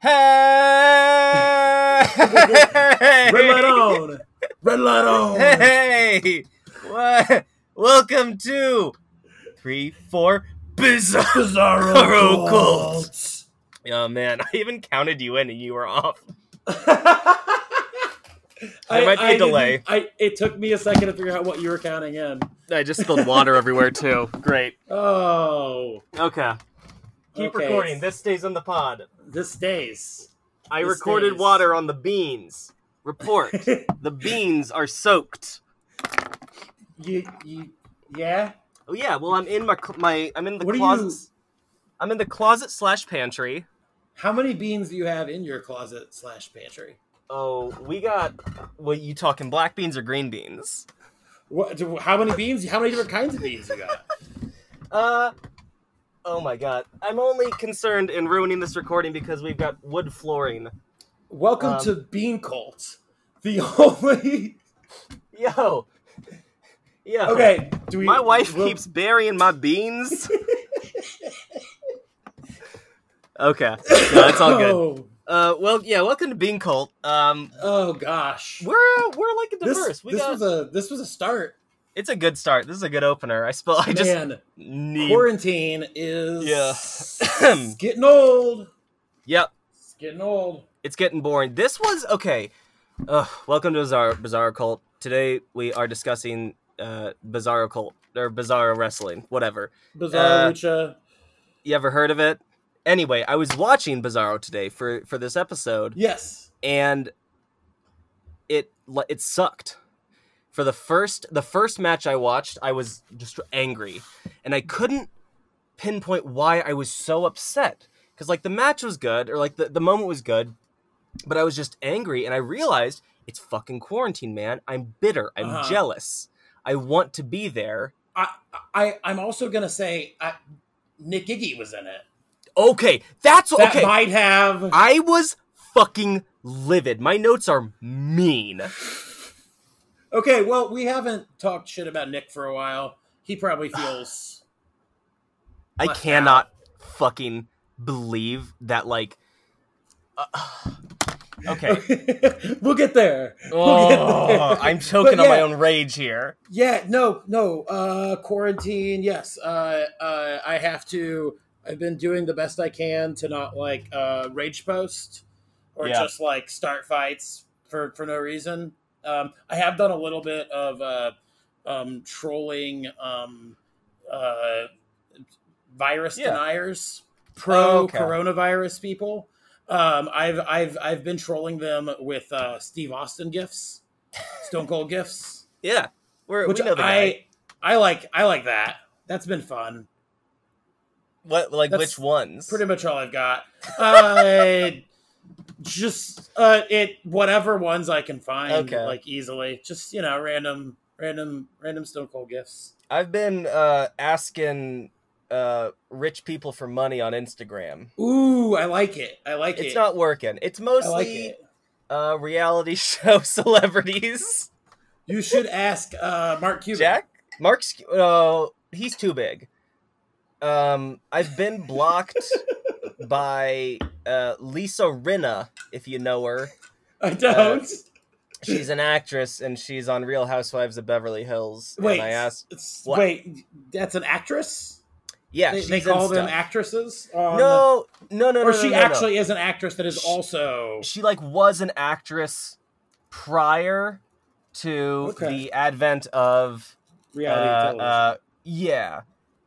Hey! Red light on. Red light on. Hey! What? Welcome to three, four, bizarre. Bizarro Bizarro cult. Oh man, I even counted you in and you were off. I, might be a I delay. I it took me a second to figure out what you were counting in. I just spilled water everywhere too. Great. Oh, Okay. Keep Okay. recording. This stays on the pod. This stays. I This recorded stays. water on the beans. Report. the beans are soaked. you, you, yeah. Oh yeah, well I'm in my my I'm in the What closet. you- I'm in the closet slash pantry. How many beans do you have in your closet slash pantry? Oh, we got. What you talking? Black beans or green beans? What? How many beans? How many different kinds of beans you got? Uh. Oh my god. I'm only concerned in ruining this recording because we've got wood flooring. Welcome Um, to Bean Cult, the only. Yo. Yo. Okay, do we? My wife will- keeps burying my beans. okay. No, that's all good. Oh, Uh, well, yeah. Welcome to Bean Cult. Um, oh gosh. we're uh, we're like a This, diverse. we this got. was a this was a start. It's a good start. This is a good opener. I spell. I just Man, need. quarantine is Yeah. getting old. Yep. It's getting old. it's getting boring. This was okay. Uh, welcome to Bizarre Bizarre Cult. Today we are discussing uh, Bizarre Cult or Bizarre Wrestling, whatever. Bizarre Uh, Lucha. You ever heard of it? Anyway, I was watching Bizarro today for for this episode, Yes. and it it sucked. For the first the first match I watched, I was just angry, and I couldn't pinpoint why I was so upset. Because like the match was good, or like the, the moment was good, but I was just angry, and I realized it's fucking quarantine, man. I'm bitter. I'm Uh-huh. jealous. I want to be there. I, I I'm also gonna say I, Nick Iggy was in it. Okay, that's That okay. might have. I was fucking livid. My notes are mean. Okay, well, we haven't talked shit about Nick for a while. He probably feels. I cannot fucking believe that like uh, okay. we'll get there. We'll get Oh, there. I'm choking But on my own rage here. Yeah, no, no. Uh, quarantine. Yes. Uh, uh, I have to. I've been doing the best I can to not like uh, rage post or Yeah. just like start fights for for no reason. Um, I have done a little bit of uh, um, trolling um, uh, virus Yeah. deniers, pro Oh, okay. coronavirus people. Um, I've I've I've been trolling them with uh, Steve Austin gifts, Stone Cold gifts Yeah. We're, which we know the guy. I I like I like that. That's been fun. What like that's which ones? Pretty much all I've got. Uh, just uh, it whatever ones I can find Okay. like easily. Just you know random random random Stone Cold gifts. I've been uh asking uh rich people for money on Instagram. Ooh, I like it. I like It's it. It's not working. It's mostly like it. uh reality show celebrities. You should ask uh, Mark Cuban. Jack? Mark's oh, he's too big. Um, I've been blocked by uh, Lisa Rinna, if you know her. I don't. She's an actress and she's on Real Housewives of Beverly Hills. Wait, and I asked, What? wait, that's an actress. yeah, they, they call them stuff. actresses. No, no, no, or no, she no, no. actually is an actress that is She- also. she like was an actress prior to Okay. the advent of reality uh, television. uh, yeah,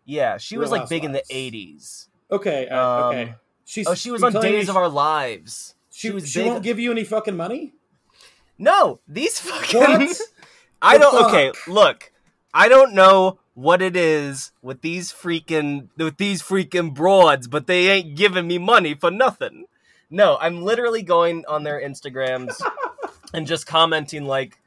yeah. She was Real like big in the eighties. okay, uh, um, okay. She's, Oh, she was on Days of Our Lives. She, She was she big. won't give you any fucking money. No, these fucking. What? I don't. Okay, look, I don't know what it is with these freaking with these freaking broads, but they ain't giving me money for nothing. No, I'm literally going on their Instagrams and just commenting like.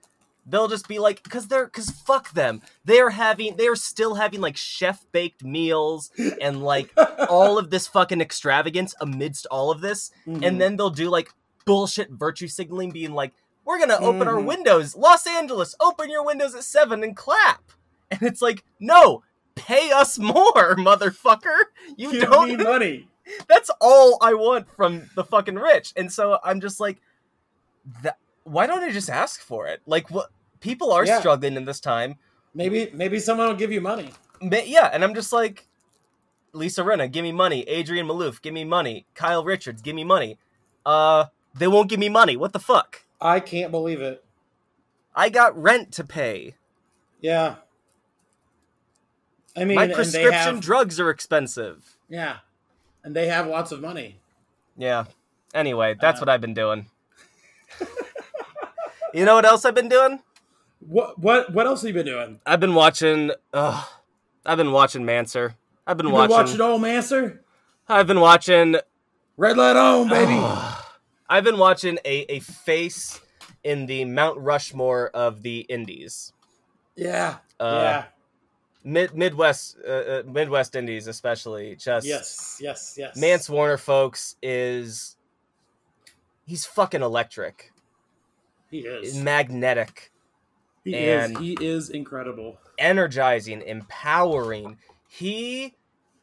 They'll just be like, cause they're, cause fuck them. They're having, they're still having like chef baked meals and like all of this fucking extravagance amidst all of this Mhm. and then they'll do like bullshit virtue signaling being like we're gonna open our Mhm. windows los angeles open your windows at seven and clap and it's like no pay us more motherfucker you give don't me money. That's all I want from the fucking rich. And so I'm just like, that, why don't I just ask for it? Like, what? People are Yeah. struggling in this time. Maybe maybe someone will give you money. Yeah, and I'm just like, Lisa Rinna, give me money. Adrienne Maloof, give me money. Kyle Richards, give me money. Uh, they won't give me money. What the fuck? I can't believe it. I got rent to pay. Yeah. I mean, My prescription have, drugs are expensive. yeah, and they have lots of money. Yeah. Anyway, that's Uh, what I've been doing. you know what else I've been doing? What what what else have you been doing? I've been watching. Ugh, I've been watching Mancer. I've been You watching. been watching Old Mancer? I've been watching. Red light on, baby. I've been watching a, a face in the Mount Rushmore of the Indies. yeah, Uh, yeah. Mid Midwest uh, uh, Midwest Indies, especially. Just Yes, yes, yes. Mance Warner, folks, is he's fucking electric, he is. magnetic, He is. He is incredible. energizing, empowering. He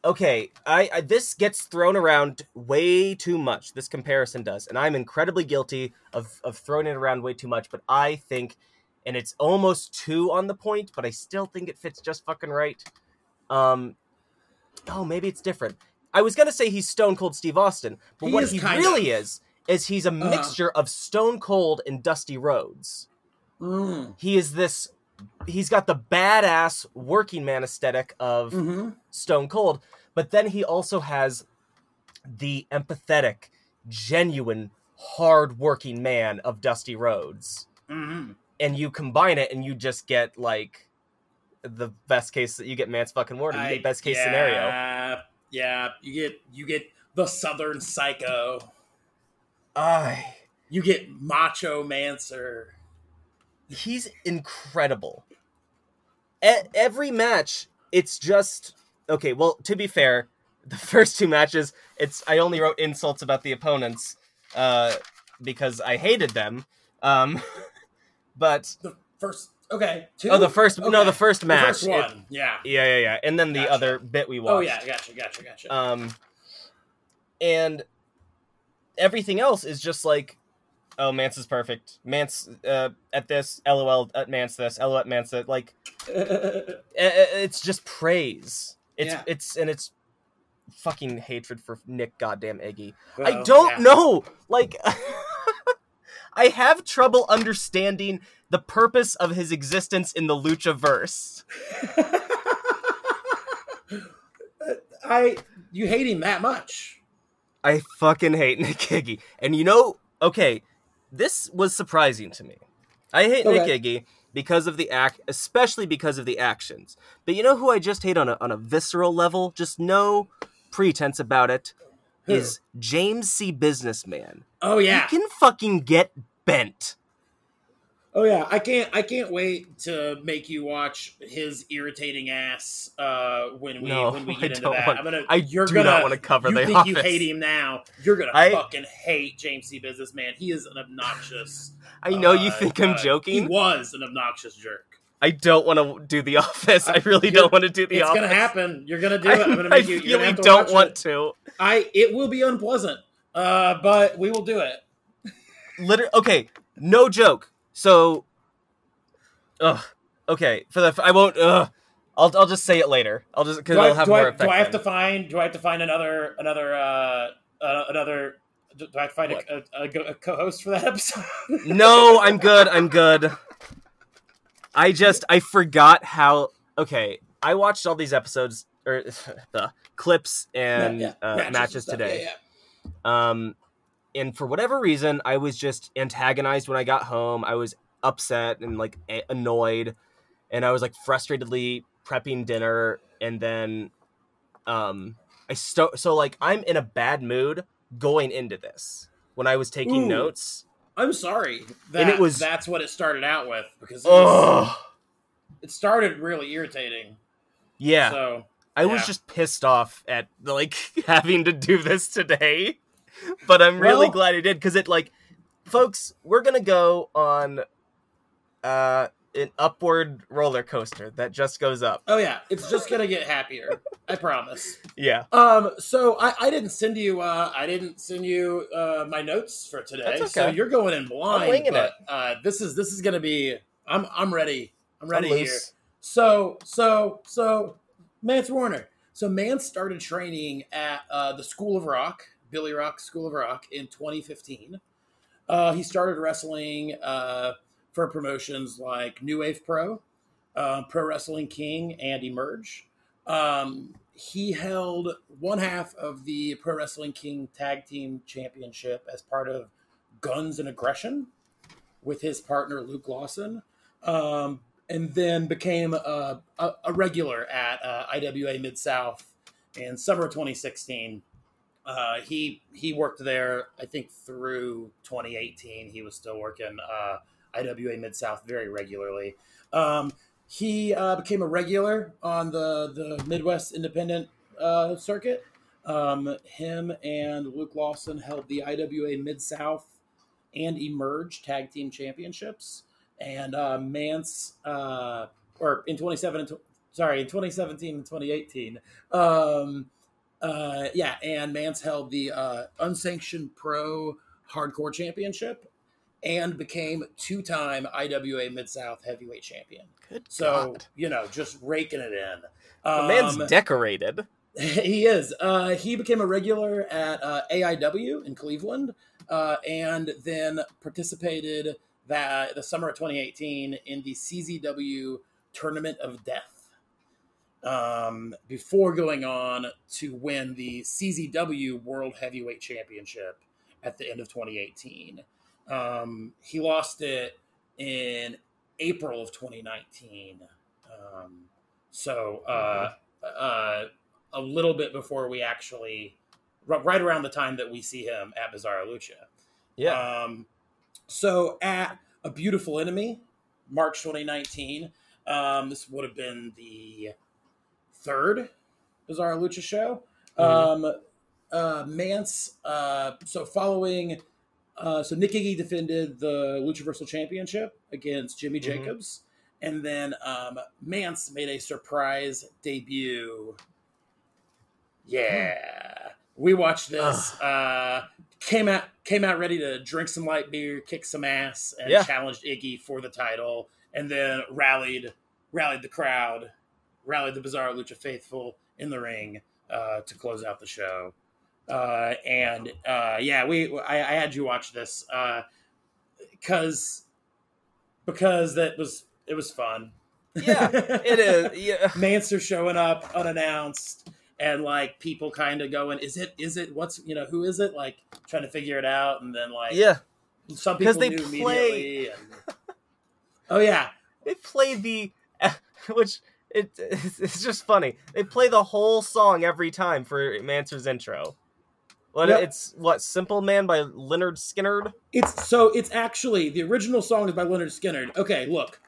okay, I, I this gets thrown around way too much. This comparison does, and I'm incredibly guilty of of throwing it around way too much. But I think, and it's almost too on the point, but I still think it fits just fucking right. Um, oh, maybe it's different. I was gonna say he's Stone Cold Steve Austin, but He what he kind really is is he's a mixture of Stone Cold and Dusty Rhodes Mm. he is this he's got the badass working man aesthetic of hmm stone cold but then he also has the empathetic genuine hard working man of Dusty Rhodes hmm and you combine it and you just get like the best case that you get man's fucking word you get best case scenario Yeah, yeah. You get you get the Southern Psycho. I You get Macho Mancer. he's incredible. E- every match, it's just okay. Well, to be fair, the first two matches, it's I only wrote insults about the opponents uh, because I hated them. Um, but The first, okay. Two? oh, the first no, the first The match, first it- one. yeah. yeah, yeah, yeah, and then the Gotcha. other bit we watched. Oh yeah, gotcha, gotcha, gotcha. Um, and everything else is just like, oh, Mance is perfect. Mance uh, at this, lol at Mance this, lol at Mance that. Like, i- i- eh, eh, it's just praise. It's Yeah. it's and it's fucking hatred for Nick goddamn Iggy. I don't yeah. know. Like, I have trouble understanding the purpose of his existence in the Lucha verse. I you hate him that much. I fucking hate Nick Iggy. And you know, okay, this was surprising to me. I hate Okay. Nick Iggy because of the act, especially because of the actions. But you know who I just hate on a on a visceral level, just no pretense about it, Who? is James C. Businessman. Oh yeah. He can fucking get bent. Oh yeah, I can't. I can't wait to make you watch his irritating ass uh, when we No, when we I get into don't that. want- I'm gonna. I you're do gonna, not wanna cover You The think you hate him now? You're gonna I- fucking hate James C. Businessman. He is an obnoxious. I know you uh, think I'm uh, He was an obnoxious jerk. I don't want to do the office. I really You're- don't want to do the it's office. It's gonna happen. You're gonna do it. I'm gonna I make you. You're really don't want it. to. I. It will be unpleasant. Uh, but we will do it. literally okay no joke so ugh okay for the i won't ugh i'll, I'll just say it later i'll just because Do i'll have do, more I, effect do I have to find? Do I have to find another another uh, uh another? Do I have to find a, a, a, co-host for that episode? no i'm good i'm good i just i forgot how okay i watched all these episodes or the clips and Yeah, uh, and matches, stuff. today Yeah, yeah. um and for whatever reason i was just antagonized when i got home i was upset and like a- annoyed and i was like frustratedly prepping dinner and then um i sto- so like i'm in a bad mood going into this when i was taking Ooh. notes I'm sorry. That, And it was- that's what it started out with because it, was, it started really irritating. yeah So i was just pissed off at like having to do this today but i'm really Well- glad i did because it like folks we're gonna go on uh an upward roller coaster that just goes up. Oh yeah, it's just gonna get happier. I promise. Yeah. Um, so I, I didn't send you uh I didn't send you uh my notes for today. That's okay. So you're going in blind. but, Uh this is this is gonna be I'm I'm ready. I'm ready I'm here. So so so Mance Warner. So Mance started training at uh, the School of Rock, Billy Rock School of Rock, in 2015. Uh, he started wrestling uh, for promotions like New Wave Pro, uh, Pro Wrestling King, and Emerge. Um, he held one half of the Pro Wrestling King Tag Team Championship as part of Guns and Aggression with his partner Luke Lawson, um, and then became a, a, a regular at uh, IWA Mid South in summer 2016. Uh, he he worked there, I think, through 2018. He was still working uh, IWA Mid South very regularly. Um, he uh, became a regular on the the Midwest Independent uh, circuit. Um, him and Luke Lawson held the IWA Mid South and Emerge Tag Team Championships, and uh, Mance, uh, or in 27 and sorry, in 2017 and 2018. Um, uh, yeah, and Mance held the uh, unsanctioned pro hardcore championship and became two-time IWA Mid South heavyweight champion. Good So God. you know, just raking it in. The man's Um, decorated. he is. Uh, he became a regular at uh, AIW in Cleveland, uh, and then participated that the summer of 2018 in the CZW Tournament of Death. Um, before going on to win the CZW World Heavyweight Championship at the end of 2018. Um, he lost it in April of 2019. Um, so uh, uh, a little bit before we actually, right around the time that we see him at Bizarro Lucha. Yeah. Um, so at A Beautiful Enemy, March 2019, um, this would have been the third Bizarro Lucha show. Mhm. Um, uh, Mance, uh, so following, uh, so Nick Iggy defended the Luchaversal Championship against Jimmy Mhm. Jacobs. And then um, Mance made a surprise debut. Yeah. We watched this. Uh, came out came out ready to drink some light beer, kick some ass, and Yeah. challenged Iggy for the title, and then rallied rallied the crowd, rallied the Bizarro Lucha faithful in the ring uh, to close out the show. Uh, and uh, yeah, we I, I had you watch this because because that was it was fun. Yeah, It is. Yeah. Manster showing up unannounced and like people kind of going, is it, is it, what's, you know, who is it? Like trying to figure it out. And then like Yeah. some people they knew play- immediately. And... oh yeah. They play the, which it it's it's just funny. They play the whole song every time for Mancer's intro. What Yep. it's what Simple Man by Lynyrd Skynyrd. It's so it's actually the original song is by Lynyrd Skynyrd. Okay, look.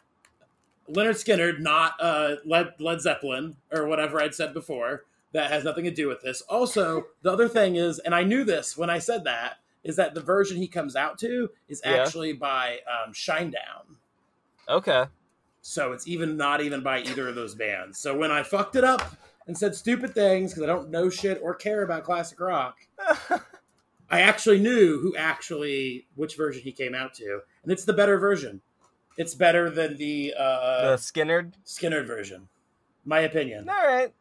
Lynyrd Skynyrd, not uh, Led, Led Zeppelin or whatever I'd said before. That has nothing to do with this. Also, the other thing is, and I knew this when I said that, is that the version he comes out to is Yeah. actually by um, Shinedown. Okay. So it's even not even by either of those bands. So when I fucked it up and said stupid things because I don't know shit or care about classic rock, I actually knew who actually which version he came out to, and it's the better version. It's better than the uh, the Skynyrd. Skynyrd version, my opinion. All right.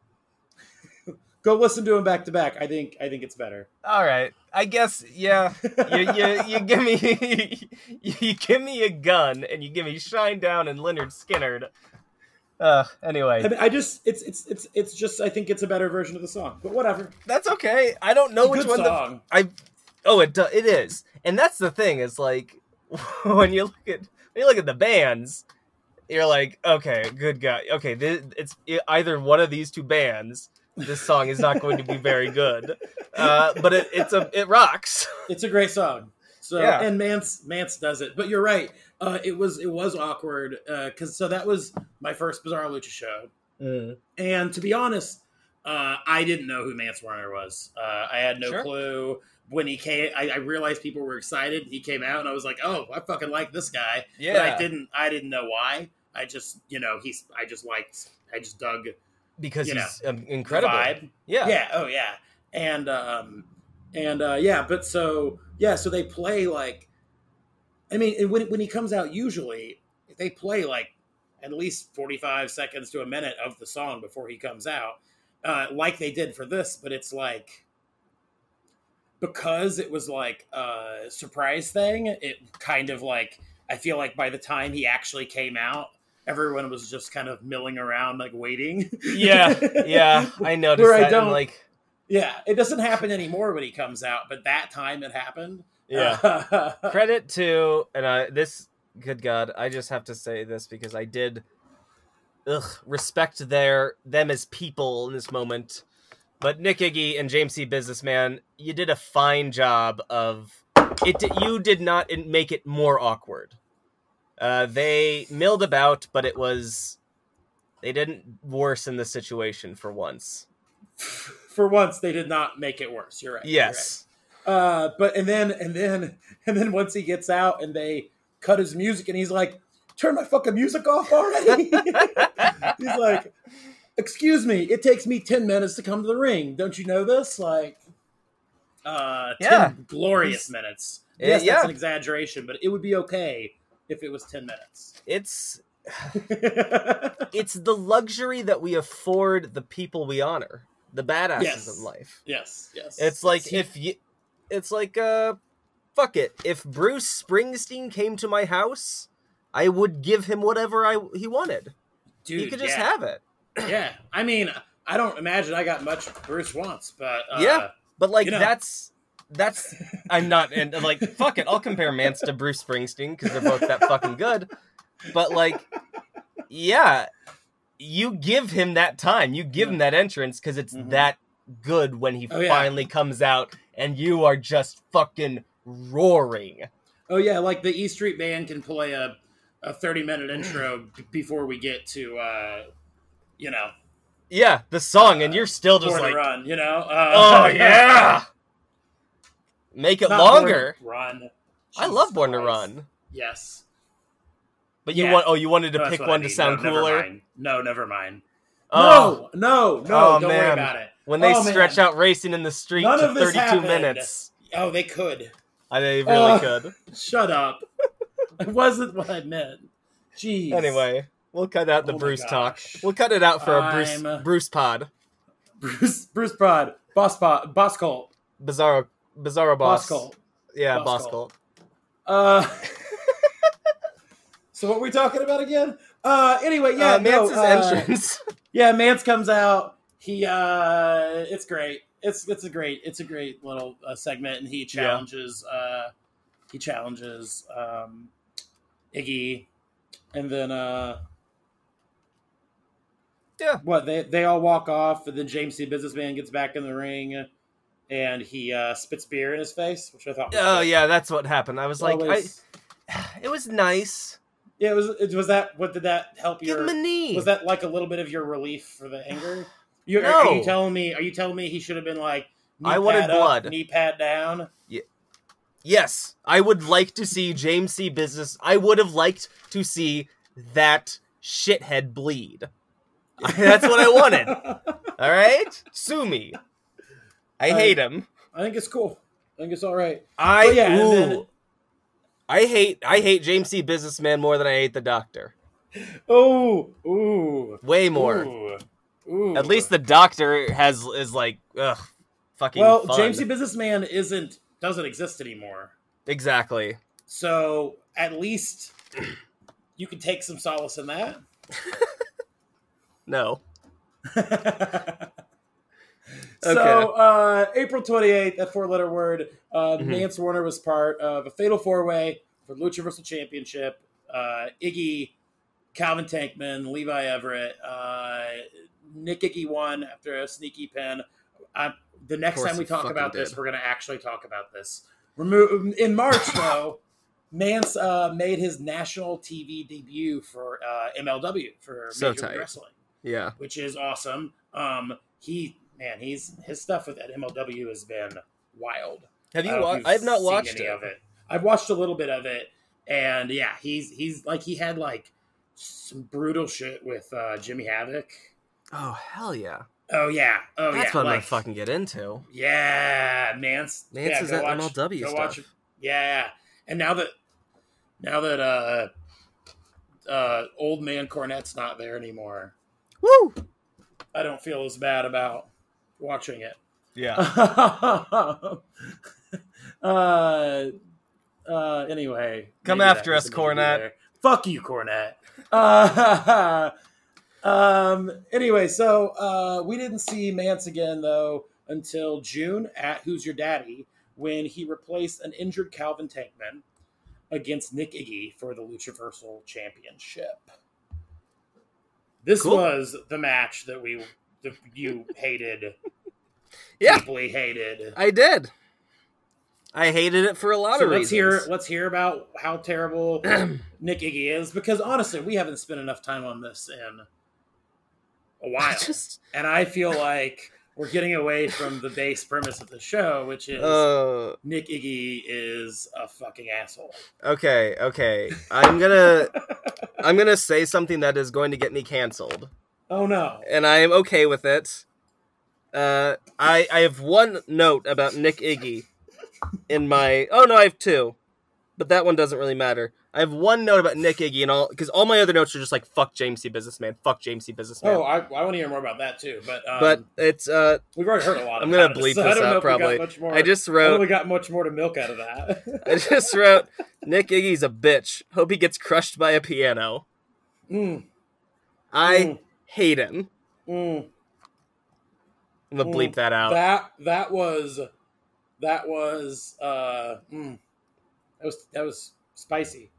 Go listen to him back to back. I think I think it's better. All right. I guess yeah. You you, you give me you give me a gun and you give me Shinedown and Lynyrd Skynyrd. Uh anyway. I, mean, I just it's it's it's it's just I think it's a better version of the song, but whatever. That's okay. I don't know which one the. I oh it do, it is, and that's the thing is like when you look at when you look at the bands, you're like, okay, good guy. Okay, this, it's either one of these two bands. This song is not going to be very good, uh, but it, it's a it rocks. It's a great song. So Yeah. and Mance Mance does it. But you're right. Uh, it was it was awkward because so that was my first Bizarre Lucha show, and to be honest, uh, I didn't know who Mance Warner was. Uh, I had no Sure. clue when he came. I, I realized people were excited. He came out, and I was like, "Oh, I fucking like this guy." Yeah, But I didn't. I didn't know why. I just you know he's I just liked I just dug because You he's um, the incredible. vibe. Yeah. Yeah. Oh yeah. And um and uh yeah, but so yeah, so they play like I mean, when when he comes out usually they play like at least 45 seconds to a minute of the song before he comes out. Uh like they did for this, but it's like because it was like a surprise thing, it kind of like I feel like by the time he actually came out, everyone was just kind of milling around like waiting. Yeah, yeah, I noticed Where I don't- like, Yeah, it doesn't happen anymore when he comes out, but that time it happened. yeah. Credit to and I this good God, I just have to say this because I did, ugh, respect their them as people in this moment. But Nick Iggy and James C. Businessman, you did a fine job of it. You did not make it more awkward. Uh, they milled about, but it was they didn't worsen the situation for once. For once, they did not make it worse. You're right. you're Yes. right. Uh, but and then and then and then once he gets out and they cut his music and he's like, "Turn my fucking music off already." he's like, "Excuse me, it takes me ten minutes to come to the ring. Don't you know this?" Like, uh, 10 Yeah. glorious minutes. Yeah, Yes, that's an exaggeration, but it would be okay if it was ten minutes. it's it's the luxury that we afford the people we honor, the badasses Yes. in life. yes, yes. It's like See, if you, it's like uh, fuck it. If Bruce Springsteen came to my house, I would give him whatever I he wanted. dude, he could just yeah. have it. yeah, I mean, I don't imagine I got much Bruce wants, but uh, Yeah. But like You know. that's that's I'm not and like fuck it. I'll compare Mance to Bruce Springsteen because they're both that fucking good. But like, yeah, you give him that time. You give him that entrance because it's Mhm. that good when he Oh, yeah. finally comes out and you are just fucking roaring. Oh yeah, like the E Street Band can play a a thirty minute intro before we get to uh, you know Yeah, the song, and you're still just like, Run. You know, uh, oh yeah, make it Not longer. Run. I love Born to Run, Yes. but you Yeah. want oh you wanted to No, pick one to sound no, never cooler. mind. No, never mind. Oh, No, no, no. Oh, don't worry man. about it. when they Oh, stretch man. out racing in the street None to 32 happened. minutes. Oh, they could. I they really Uh, could. Shut up. it wasn't what I meant. Jeez. Anyway, we'll cut out the Oh Bruce talk. We'll cut it out for a Bruce I'm- Bruce pod. Bruce Bruce Prod, Boss pod. Boss Colt, Bizarro Bizarro Boss boss. Colt. Yeah, Boss boss Colt. Colt. Uh, so what were we talking about again? Uh, anyway, yeah, uh, no, Mance's uh, entrance. Yeah, Mance comes out. He, uh, it's great. It's it's a great it's a great little uh, segment, and he challenges uh, he challenges um, Iggy, and then uh, Yeah. what they they all walk off, and then James C. Businessman gets back in the ring, and he uh, spits beer in his face, which I thought. Was oh good. yeah, that's what happened. I was like, Always- I, it was nice. yeah, it was it was that. What did that help Give your? him a knee. Was that like a little bit of your relief for the anger? You, are, No. are you telling me? Are you telling me he should have been like? knee I wanted up, blood. knee pad down. Yeah. Yes, I would like to see James C. Business. I would have liked to see that shithead bleed. That's what I wanted. All right, sue me. I hate him. I think it's cool. I think it's all right. I Well, yeah, ooh, then- I hate I hate James C. Businessman more than I hate the Doctor. Oh, ooh, Way more. Ooh, ooh. At least the Doctor has is like ugh, fucking. well, fun. James C. Businessman isn't doesn't exist anymore. exactly. So at least you can take some solace in that. No. So uh, April 28th, that four letter word, uh, Mhm. Mance Warner was part of a fatal four way for the Lucha Universal Championship. Uh, Iggy, Calvin Tankman, Levi Everett, uh, Nick Iggy won after a sneaky pin. Uh, the next time we talk about this, we're going to actually talk about this. Remo- in March, though, Mance uh, made his national TV debut for uh, MLW for So Major tight. Wrestling Yeah. which is awesome. Um, he man, he's his stuff with at MLW has been wild. Have you? don't know if Wa- you've I have not watched any it. of it. I've watched a little bit of it, and yeah, he's he's like he had like some brutal shit with uh, Jimmy Havoc. Oh hell yeah! Oh yeah, oh That's yeah. what I'm gonna fucking get into. Yeah, Nance. Nance yeah, is that watch- MLW go stuff. watch- Yeah, and now that now that uh uh old man Cornette's not there anymore, Woo! I don't feel as bad about watching it. Yeah. uh, uh, anyway, Come after us, doesn't need to be Cornette. there. Fuck you, Cornette. Uh, um. Anyway, so uh, we didn't see Mance again though until June at Who's Your Daddy when he replaced an injured Calvin Tankman against Nick Iggy for the Luchaversal Championship. This Cool. was the match that we you hated Yeah. deeply hated. I did. I hated it for a lot So of let's reasons. hear let's hear about how terrible Nick Iggy is because honestly, we haven't spent enough time on this in a while, I just and I feel like we're getting away from the base premise of the show, which is uh Nick Iggy is a fucking asshole. okay, okay. I'm gonna I'm gonna say something that is going to get me canceled. Oh no! And I am okay with it. Uh I I have one note about Nick Iggy in my Oh no, I have two. But that one doesn't really matter. I have one note about Nick Iggy and all because all my other notes are just like fuck James C. Businessman, fuck James C. Businessman. Oh, I, I want to hear more about that too. But um, but it's uh we've already heard a lot. I'm gonna bleep so this out if we got probably. much more- I just I wrote if we got much more to milk out of that. I just wrote Nick Iggy's a bitch. Hope he gets crushed by a piano. Mm, I mm, hate him. mm. I'm gonna Mm, bleep that out. That that was that was uh mm, that was that was spicy.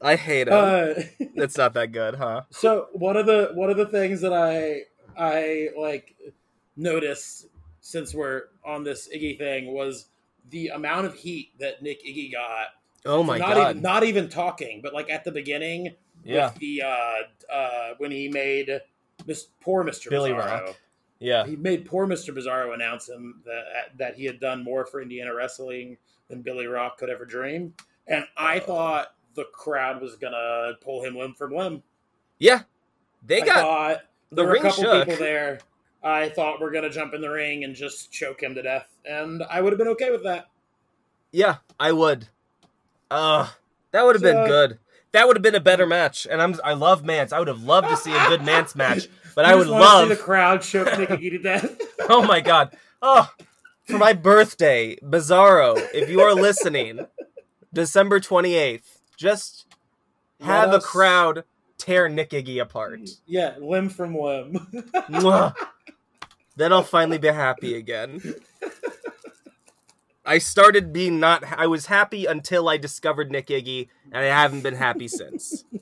I hate him. Uh, it's not that good, huh? so one of the one of the things that I I like noticed since we're on this Iggy thing was the amount of heat that Nick Iggy got. Oh my not god. even not even talking, but like at the beginning yeah. with the uh uh when he made this poor Mr. Billy Bizarro. Rock. Yeah. he made poor Mr. Bizarro announce him that that he had done more for Indiana wrestling than Billy Rock could ever dream, and I thought the crowd was gonna pull him limb from limb. Yeah. They I got the there were a ring couple shook. people there. I thought we're gonna jump in the ring and just choke him to death, and I would have been okay with that. Yeah, I would. Uh that would have been good. That would have been a better match. And I'm I love Mance. I would have loved to see a good Mance match. But I would just love see the crowd choke Nick Iggy to death. Oh my god. Oh, for my birthday, Bizarro, if you are listening, December 28th, just Let have a us- crowd tear Nick Iggy apart. yeah, limb from limb. Then I'll finally be happy again. I started being not I was happy until I discovered Nick Iggy and I haven't been happy since.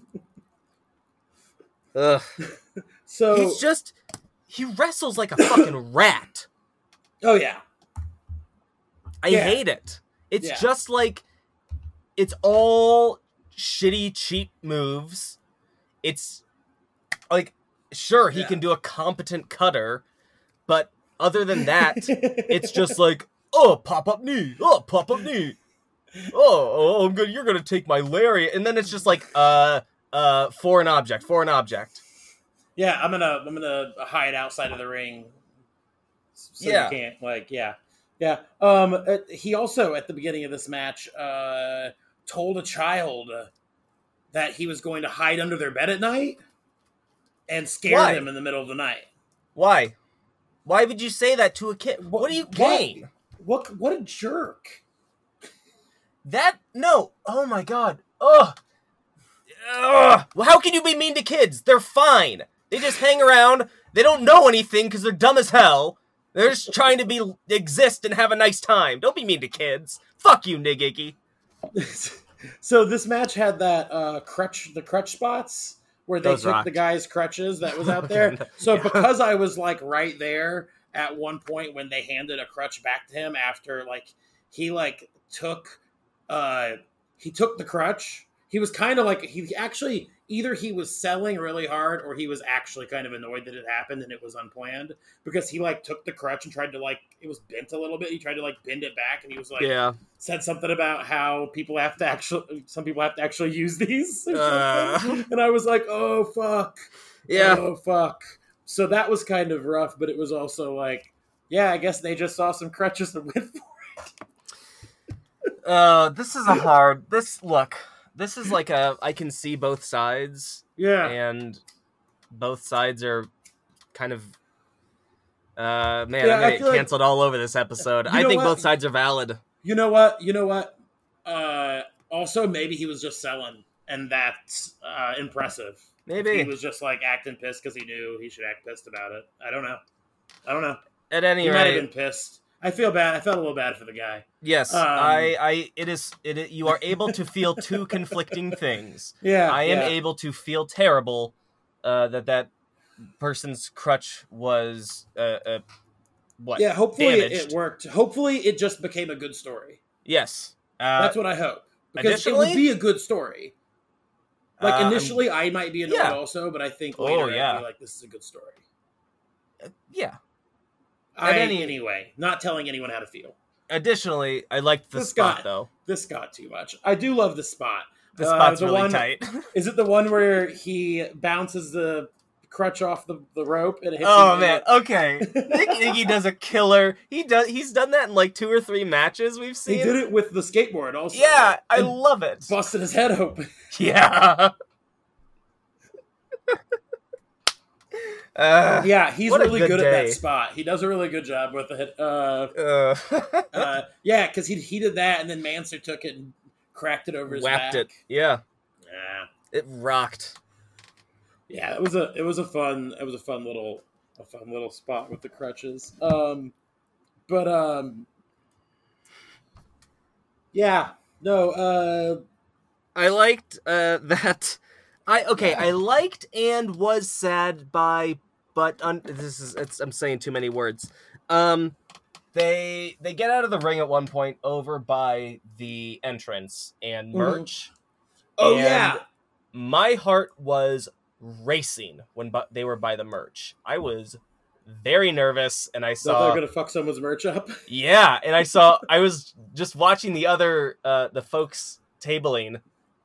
Ugh. so, He's just he wrestles like a fucking rat. oh yeah, I Yeah. hate it. It's Yeah. just like it's all shitty cheap moves. It's like sure he Yeah. can do a competent cutter, but other than that, it's just like oh pop up knee, oh pop up knee, oh oh I'm gonna, you're gonna take my lariat, and then it's just like uh uh foreign object, foreign object. Yeah, I'm gonna I'm gonna hide outside of the ring. So Yeah. you can't like yeah. Yeah. Um uh, he also at the beginning of this match uh told a child that he was going to hide under their bed at night and scare Why? them in the middle of the night. Why? Why would you say that to a kid? What, do you gain? What what a jerk. That no. Oh my god. Ugh. Ugh. Well, how can you be mean to kids? They're fine. They just hang around. They don't know anything because they're dumb as hell. They're just trying to be exist and have a nice time. Don't be mean to kids. Fuck you, Nick Iggy. so this match had that uh crutch the crutch spots where they Those took rocked. the guy's crutches that was out there. So Yeah. because I was like right there at one point when they handed a crutch back to him after like he like took uh he took the crutch, he was kind of like he actually either he was selling really hard or he was actually kind of annoyed that it happened and it was unplanned because he like took the crutch and tried to like it was bent a little bit. He tried to like bend it back and he was like yeah. said something about how people have to actually some people have to actually use these or Uh. and I was like, "Oh fuck." Yeah. Oh fuck. So that was kind of rough, but it was also like, yeah, I guess they just saw some crutches and went for it. Uh, this is a hard. This look. This is like a. I can see both sides, Yeah. and both sides are kind of. Uh, man, Yeah, I'm I gonna get like- canceled all over this episode. You I think what? both sides are valid. You know what? You know what? Uh, also, maybe he was just selling, and that's uh, impressive. Maybe he was just like acting pissed because he knew he should act pissed about it. I don't know. I don't know. At any He might have been pissed. I feel bad. I felt a little bad for the guy. yes, um, I, I, it is, it. You are able to feel two conflicting things. Yeah, I am yeah. able to feel terrible uh, that that person's crutch was uh, uh, what? Yeah, hopefully it, it worked. Hopefully it just became a good story. Yes. Uh, That's what I hope. Because it would be a good story. Like uh, I'm- initially, I might be annoyed yeah. also, but I think Oh, later I'd yeah. be like, "This is a good story." yeah. I, any- anyway, not telling anyone how to feel. Additionally, I liked the This spot guy- though. This got too much. I do love the spot. The Uh, spot's the really one- tight. Is it the one where he bounces the crutch off the, the rope and it hits oh him? man. Okay. Nick Iggy does a killer. He does. He's done that in like two or three matches we've seen. He did it with the skateboard also. Yeah, I love it. busted his head open. Yeah. uh, Yeah, he's really good good, at that spot. He does a really good job with it. Uh, uh, uh, yeah, because he he did that, and then Mancer took it and cracked it over his whacked back. it. Yeah, Yeah, it rocked. Yeah, it was a it was a fun it was a fun little a fun little spot with the crutches. Um, but um, yeah, no, uh, I liked uh, that. I okay. I liked and was sad by, but un, this is it's, I'm saying too many words. Um, they they get out of the ring at one point over by the entrance and Mhm. merch. oh And yeah, my heart was racing when bu- they were by the merch. I was very nervous, and I saw they're gonna fuck someone's merch up. yeah, and I saw I was just watching the other uh the folks tabling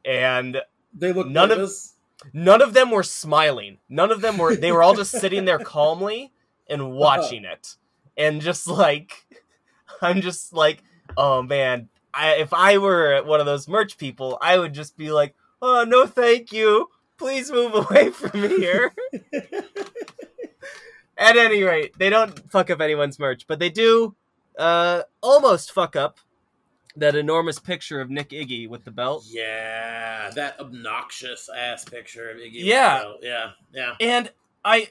and They look None of- nervous. none of them were smiling. None of them were they were all just sitting there calmly and watching it. And just like I'm just like, "Oh man, I if I were one of those merch people, I would just be like, "Oh, no thank you. Please move away from here." At any rate, they don't fuck up anyone's merch, but they do uh almost fuck up that enormous picture of Nick Iggy with the belt. Yeah, that obnoxious ass picture of Iggy. Yeah. Yeah, yeah. And I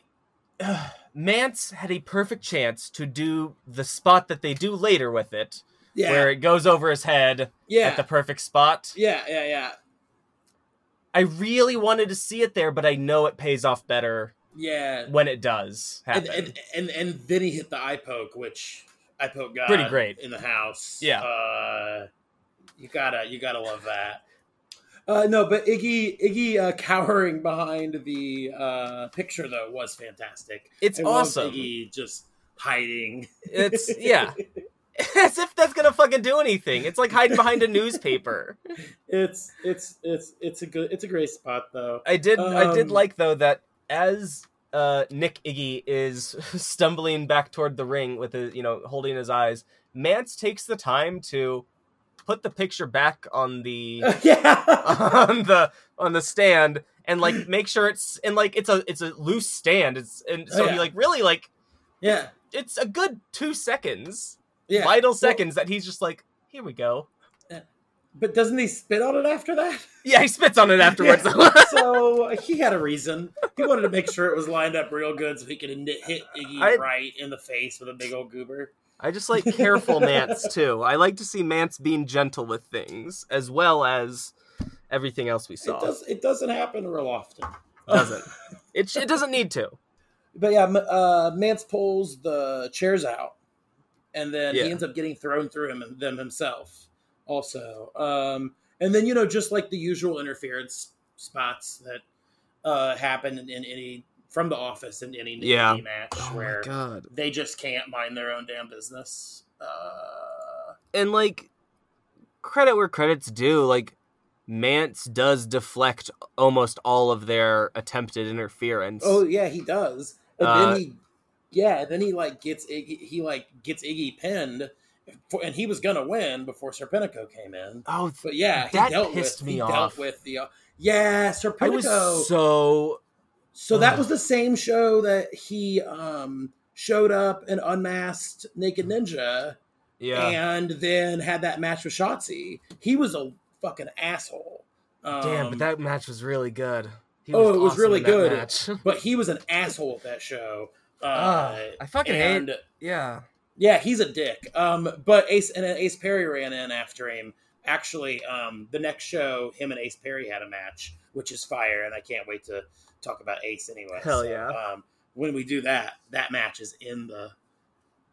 Mance had a perfect chance to do the spot that they do later with it, Yeah, where it goes over his head yeah, at the perfect spot. yeah, yeah, yeah, I really wanted to see it there, but I know it pays off better yeah. when it does And, happen. and and and then he hit the eye poke, which eye poke got Pretty great. in the house. Yeah. uh, you gotta you gotta love that. Uh, no, but Iggy Iggy uh, cowering behind the uh, picture though was fantastic. it's I awesome. Iggy just hiding. It's yeah. As if that's gonna fucking do anything. It's like hiding behind a newspaper. it's it's it's it's a good it's a great spot though. I did I did Um, like though that as uh, Nick Iggy is stumbling back toward the ring with his you know holding his eyes, Mance takes the time to put the picture back on the yeah. on the on the stand and like make sure it's and like it's a it's a loose stand. It's and so Oh, he like really like yeah. it's a good two seconds, Yeah. vital Well, seconds that he's just like here we go. but doesn't he spit on it after that? Yeah, he spits on it afterwards. Yeah, so he had a reason. He wanted to make sure it was lined up real good so he could hit Iggy I- right in the face with a big old goober. I just like careful Mance too. I like to see Mance being gentle with things as well as everything else we saw. It does. It doesn't happen real often. Doesn't. It, it doesn't need to. But yeah, uh, Mance pulls the chairs out, and then Yeah. he ends up getting thrown through him them himself. Also, um, and then you know just like the usual interference spots that uh, happen in, in any from the office in any Yeah. indie match Oh where god. they just can't mind their own damn business. Uh, And like credit where credit's due, like Mance does deflect almost all of their attempted interference. oh yeah, he does. And Uh, then he, yeah, then he like gets Iggy, he like gets Iggy pinned, for, and he was gonna win before Serpentico came in. Oh, But yeah, he That dealt pissed with me he off. dealt with the uh, yeah I Serpentico. was so So that was the same show that he um, showed up and unmasked Naked Ninja yeah. and then had that match with Shotzi. He was a fucking asshole. Um, Damn, but that match was really good. He Oh, it was awesome really good. match. but he was an asshole at that show. Uh, I fucking hate- and, yeah. Yeah, he's a dick. Um, but Ace and then Ace Perry ran in after him. Actually, um, the next show, him and Ace Perry had a match, which is fire, and I can't wait to talk about Ace anyway. Hell yeah. Um, when we do that, that match is in the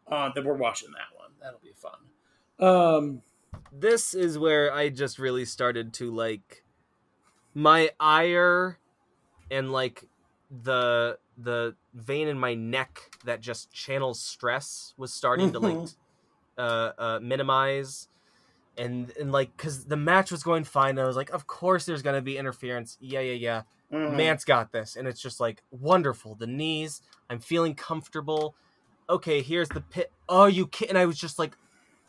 on. that we're watching that one. That'll be fun. Um, This is where I just really started to like my ire and like the the vein in my neck that just channels stress was starting to like Mhm. uh, uh minimize and and like because the match was going fine i was like of course there's gonna be interference yeah yeah yeah mhm. Mance got this, and it's just like wonderful. The knees, I'm feeling comfortable. Okay, here's the pit. Oh, you can't. And I was just like,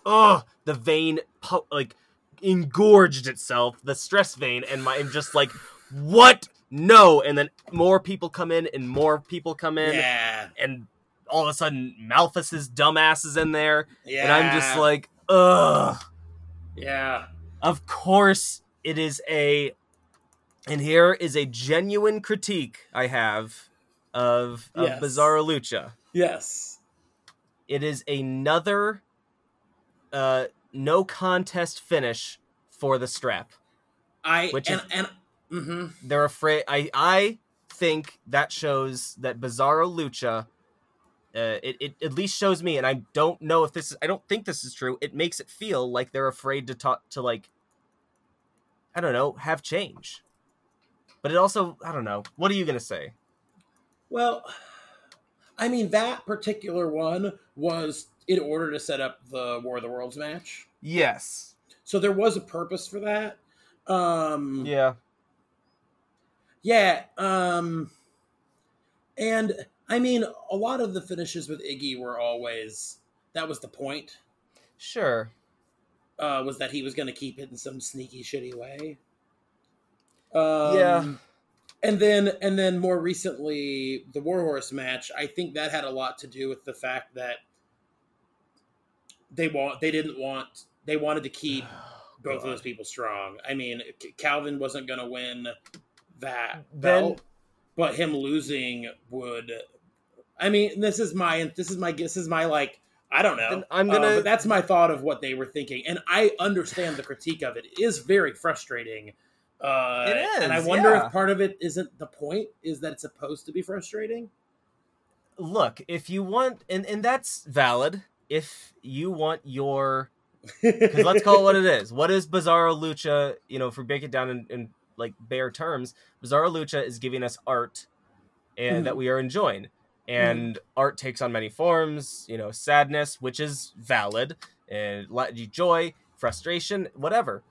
oh, the vein, pu- like, engorged itself, the stress vein, and my, I'm just like, what? No. And then more people come in, and more people come in, yeah, and all of a sudden, Malthus's dumbass is in there, yeah, and I'm just like, ugh. yeah, Of course, it is a. And here is a genuine critique I have of, of Yes. Bizarro Lucha. yes, It is another uh, no contest finish for the strap. I Which and is- and hmm They're afraid. I I think that shows that Bizarro Lucha. Uh, it, it at least shows me, and I don't know if this is. I don't think this is true. It makes it feel like they're afraid to talk to like. I don't know, have change. But it also, I don't know. What are you gonna say? Well, I mean that particular one was in order to set up the War of the Worlds match. Yes. So there was a purpose for that. Um Yeah. Yeah, um and I mean a lot of the finishes with Iggy were always that was the point. Sure. Uh was that he was going to keep it in some sneaky shitty way. Um Yeah. And then and then more recently the Warhorse match, I think that had a lot to do with the fact that they want they didn't want they wanted to keep both of those people strong. I mean, Calvin wasn't going to win that Then- belt, but him losing would. I mean, this is my this is my this is my like I don't know. I'm Uh, gonna- but that's my thought of what they were thinking, and I understand the critique of it. It is very frustrating. Uh, It is, and I wonder yeah. if part of it isn't the point is that it's supposed to be frustrating. Look, if you want, and and that's valid. If you want your because let's call it what it is. What is Bizarro Lucha? You know, if we break it down in, in like bare terms, Bizarro Lucha is giving us art, and Mhm. that we are enjoying. And art takes on many forms. You know, sadness, which is valid, and joy, frustration, whatever.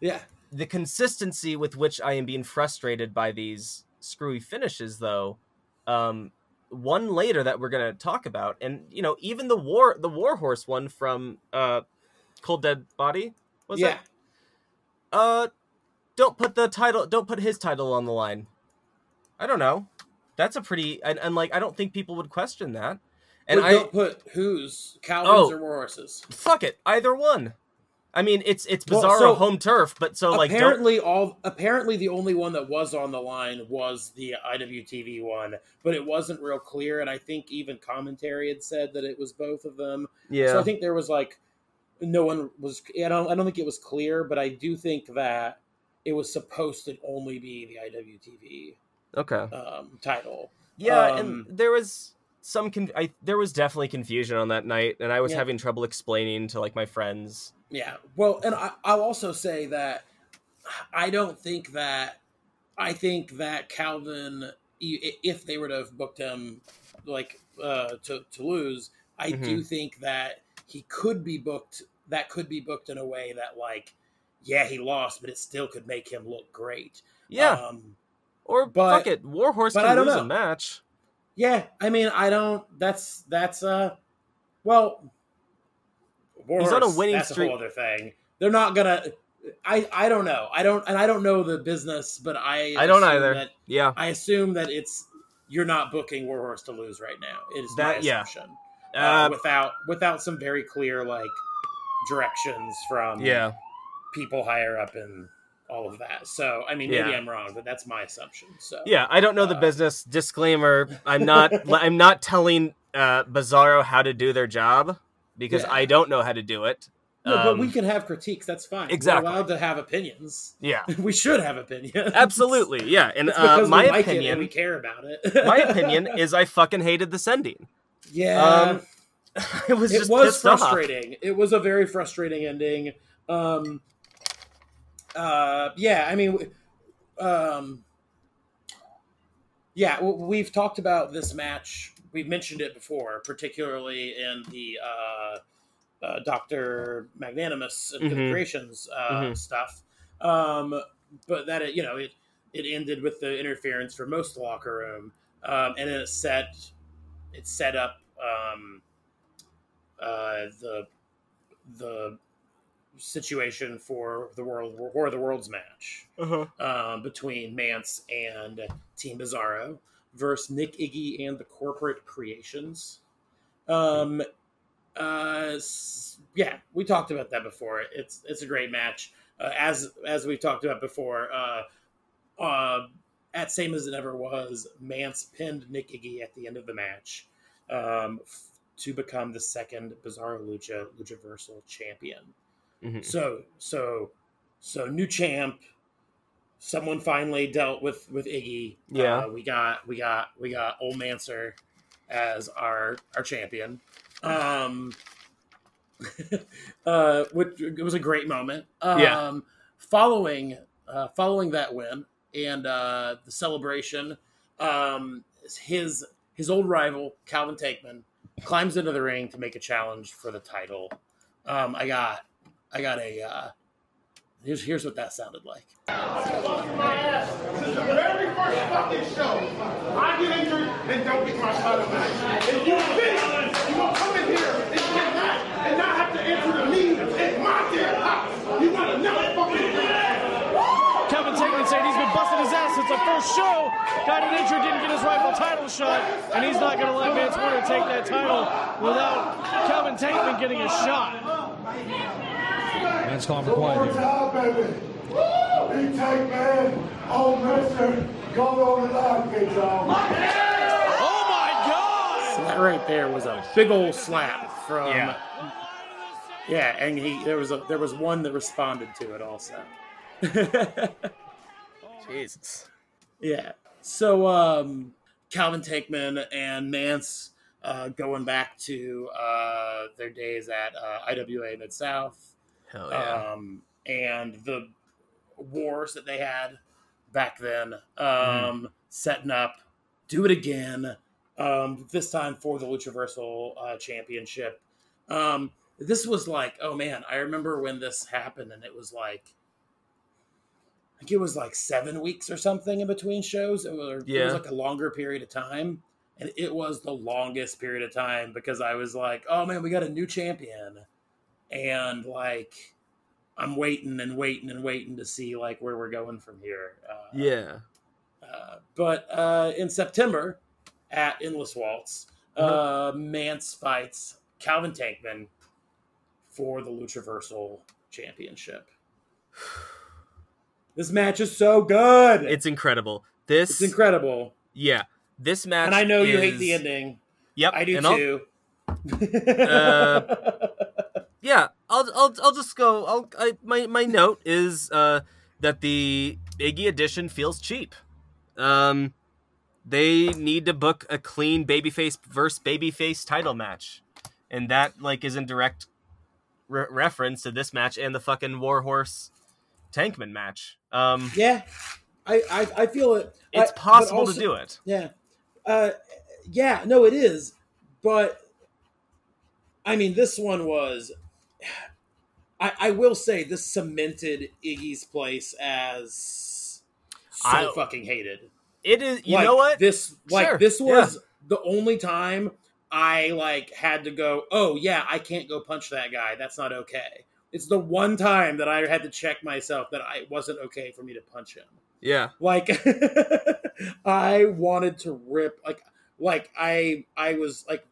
yeah, The consistency with which I am being frustrated by these screwy finishes, though, um, one later that we're gonna talk about, and you know, even the war, the Warhorse one from uh, Cold Dead Body was yeah. that? Uh, don't put the title. Don't put his title on the line. I don't know. That's a pretty and, and like I don't think people would question that. And I don't put whose Calvin's Oh. or Warhorses. fuck it, either one. I mean, it's it's Well, so- home turf, but so like don't apparently all apparently the only one that was on the line was the IWTV one, but it wasn't real clear and I think even commentary had said that it was both of them. yeah. So I think there was like no one was I don't I don't think it was clear, but I do think that it was supposed to only be the IWTV okay. um, title. Yeah, Um, and there was some con- I there was definitely confusion on that night, and I was Yeah. having trouble explaining to like my friends. Yeah. Well, and I, I'll also say that I don't think that. I think that Calvin, if they were to have booked him like uh, to to lose, I do think that he could be booked. That could be booked in a way that like, yeah, he lost, but it still could make him look great. Yeah, Um, or but- fuck it, Warhorse can lose know. a match. Yeah, I mean, I don't. That's that's uh, well, Warhorse. He's on a winning that's streak. a whole other thing. They're not gonna. I I don't know. I don't, and I don't know the business, but I I don't either. That, Yeah, I assume that it's you're not booking Warhorse to lose right now. It is That- my yeah. assumption. uh, Uh, without without some very clear like directions from yeah. People higher up in all of that. So I mean, maybe Yeah. I'm wrong, but that's my assumption. So Yeah, I don't know the Uh, business. Disclaimer: I'm not. I'm not telling uh, Bizarro how to do their job because Yeah. I don't know how to do it. No, but Um, we can have critiques. That's fine. exactly. We're allowed to have opinions. Yeah, we should have opinions. absolutely. Yeah, and uh, my like opinion. and we care about it. my opinion is I fucking hated the sending. yeah, Um, it was it was pissed off. frustrating. It was a very frustrating ending. Um, uh, yeah, I mean, um, yeah, we've talked about this match. We've mentioned it before, particularly in the uh, uh, Doctor Magnanimous and Mhm. Creations uh, Mhm. stuff. Um, but that it, you know, it it ended with the interference for most of the locker room, um, and then it set it set up um, uh, the the situation for the world War of the Worlds match Uh-huh. um, between Mance and Team Bizarro versus Nick Iggy and the Corporate Creations. Um, uh, yeah, we talked about that before. It's it's a great match. Uh, as as we talked about before, uh, uh, at same as it ever was, Mance pinned Nick Iggy at the end of the match um, f- to become the second Bizarro Lucha Luchaversal champion. Mhm. So so so new champ. Someone finally dealt with with Iggy. Yeah. uh, we got we got we got old Mancer as our our champion. Um, uh, which it was a great moment. Um, Yeah. Following uh, following that win and uh, the celebration, um, his his old rival Calvin Tankman climbs into the ring to make a challenge for the title. Um, I got I got a uh, here's here's what that sounded like. First fucking show, I get injured and don't get my you you gonna come in here and get that and not have to my damn house? You know fucking Calvin Tankman said he's been busting his ass since the first show. Got an injured, didn't get his rightful title shot, and he's not going to let Mance Warner take that title without Calvin Tankman getting a shot. Man's calling for quiet here. time, baby. He take man. Oh, mister. Go on the line, big dog. Oh my So God! that right there was a big old slap from Yeah. yeah, and he there was a there was one that responded to it also. Jesus. Yeah. So um, Calvin Tankman and Mance uh, going back to uh, their days at uh, IWA Mid South Hell yeah. um, and the wars that they had back then, um, setting up, do it again. Um, this time for the Luchaversal uh, Championship. Um, this was like, oh man, I remember when this happened, and it was like, I think it was like seven weeks or something in between shows. It was, it was like a longer period of time, and it was the longest period of time because I was like, oh man, we got a new champion, and like I'm waiting and waiting and waiting to see like where we're going from here. Uh, yeah. uh, but uh, in September at Endless Waltz, uh, Mance fights Calvin Tankman for the Luchaversal Championship. This match is so good. It's, It's incredible. This it's incredible. Yeah. This match And I know you hate the ending. Yep. I do too. yeah, I'll I'll I'll just go. I'll I, my my note is uh that the Iggy edition feels cheap. Um, they need to book a clean babyface versus babyface title match, and that like is in direct re- reference to this match and the fucking Warhorse Tankman match. Um, Yeah, I I, I feel it. it's I- possible also- to do it. Yeah, uh, yeah, no, it is. But I mean, this one was. I, I will say this cemented Iggy's place as so I- fucking hated. It is. You Like, know what? This like Sure, this was the only time I like had to go. Oh yeah, I can't go punch that guy. That's not okay. It's the one time that I had to check myself that I it wasn't okay for me to punch him. Yeah. Like I wanted to rip like like I I was like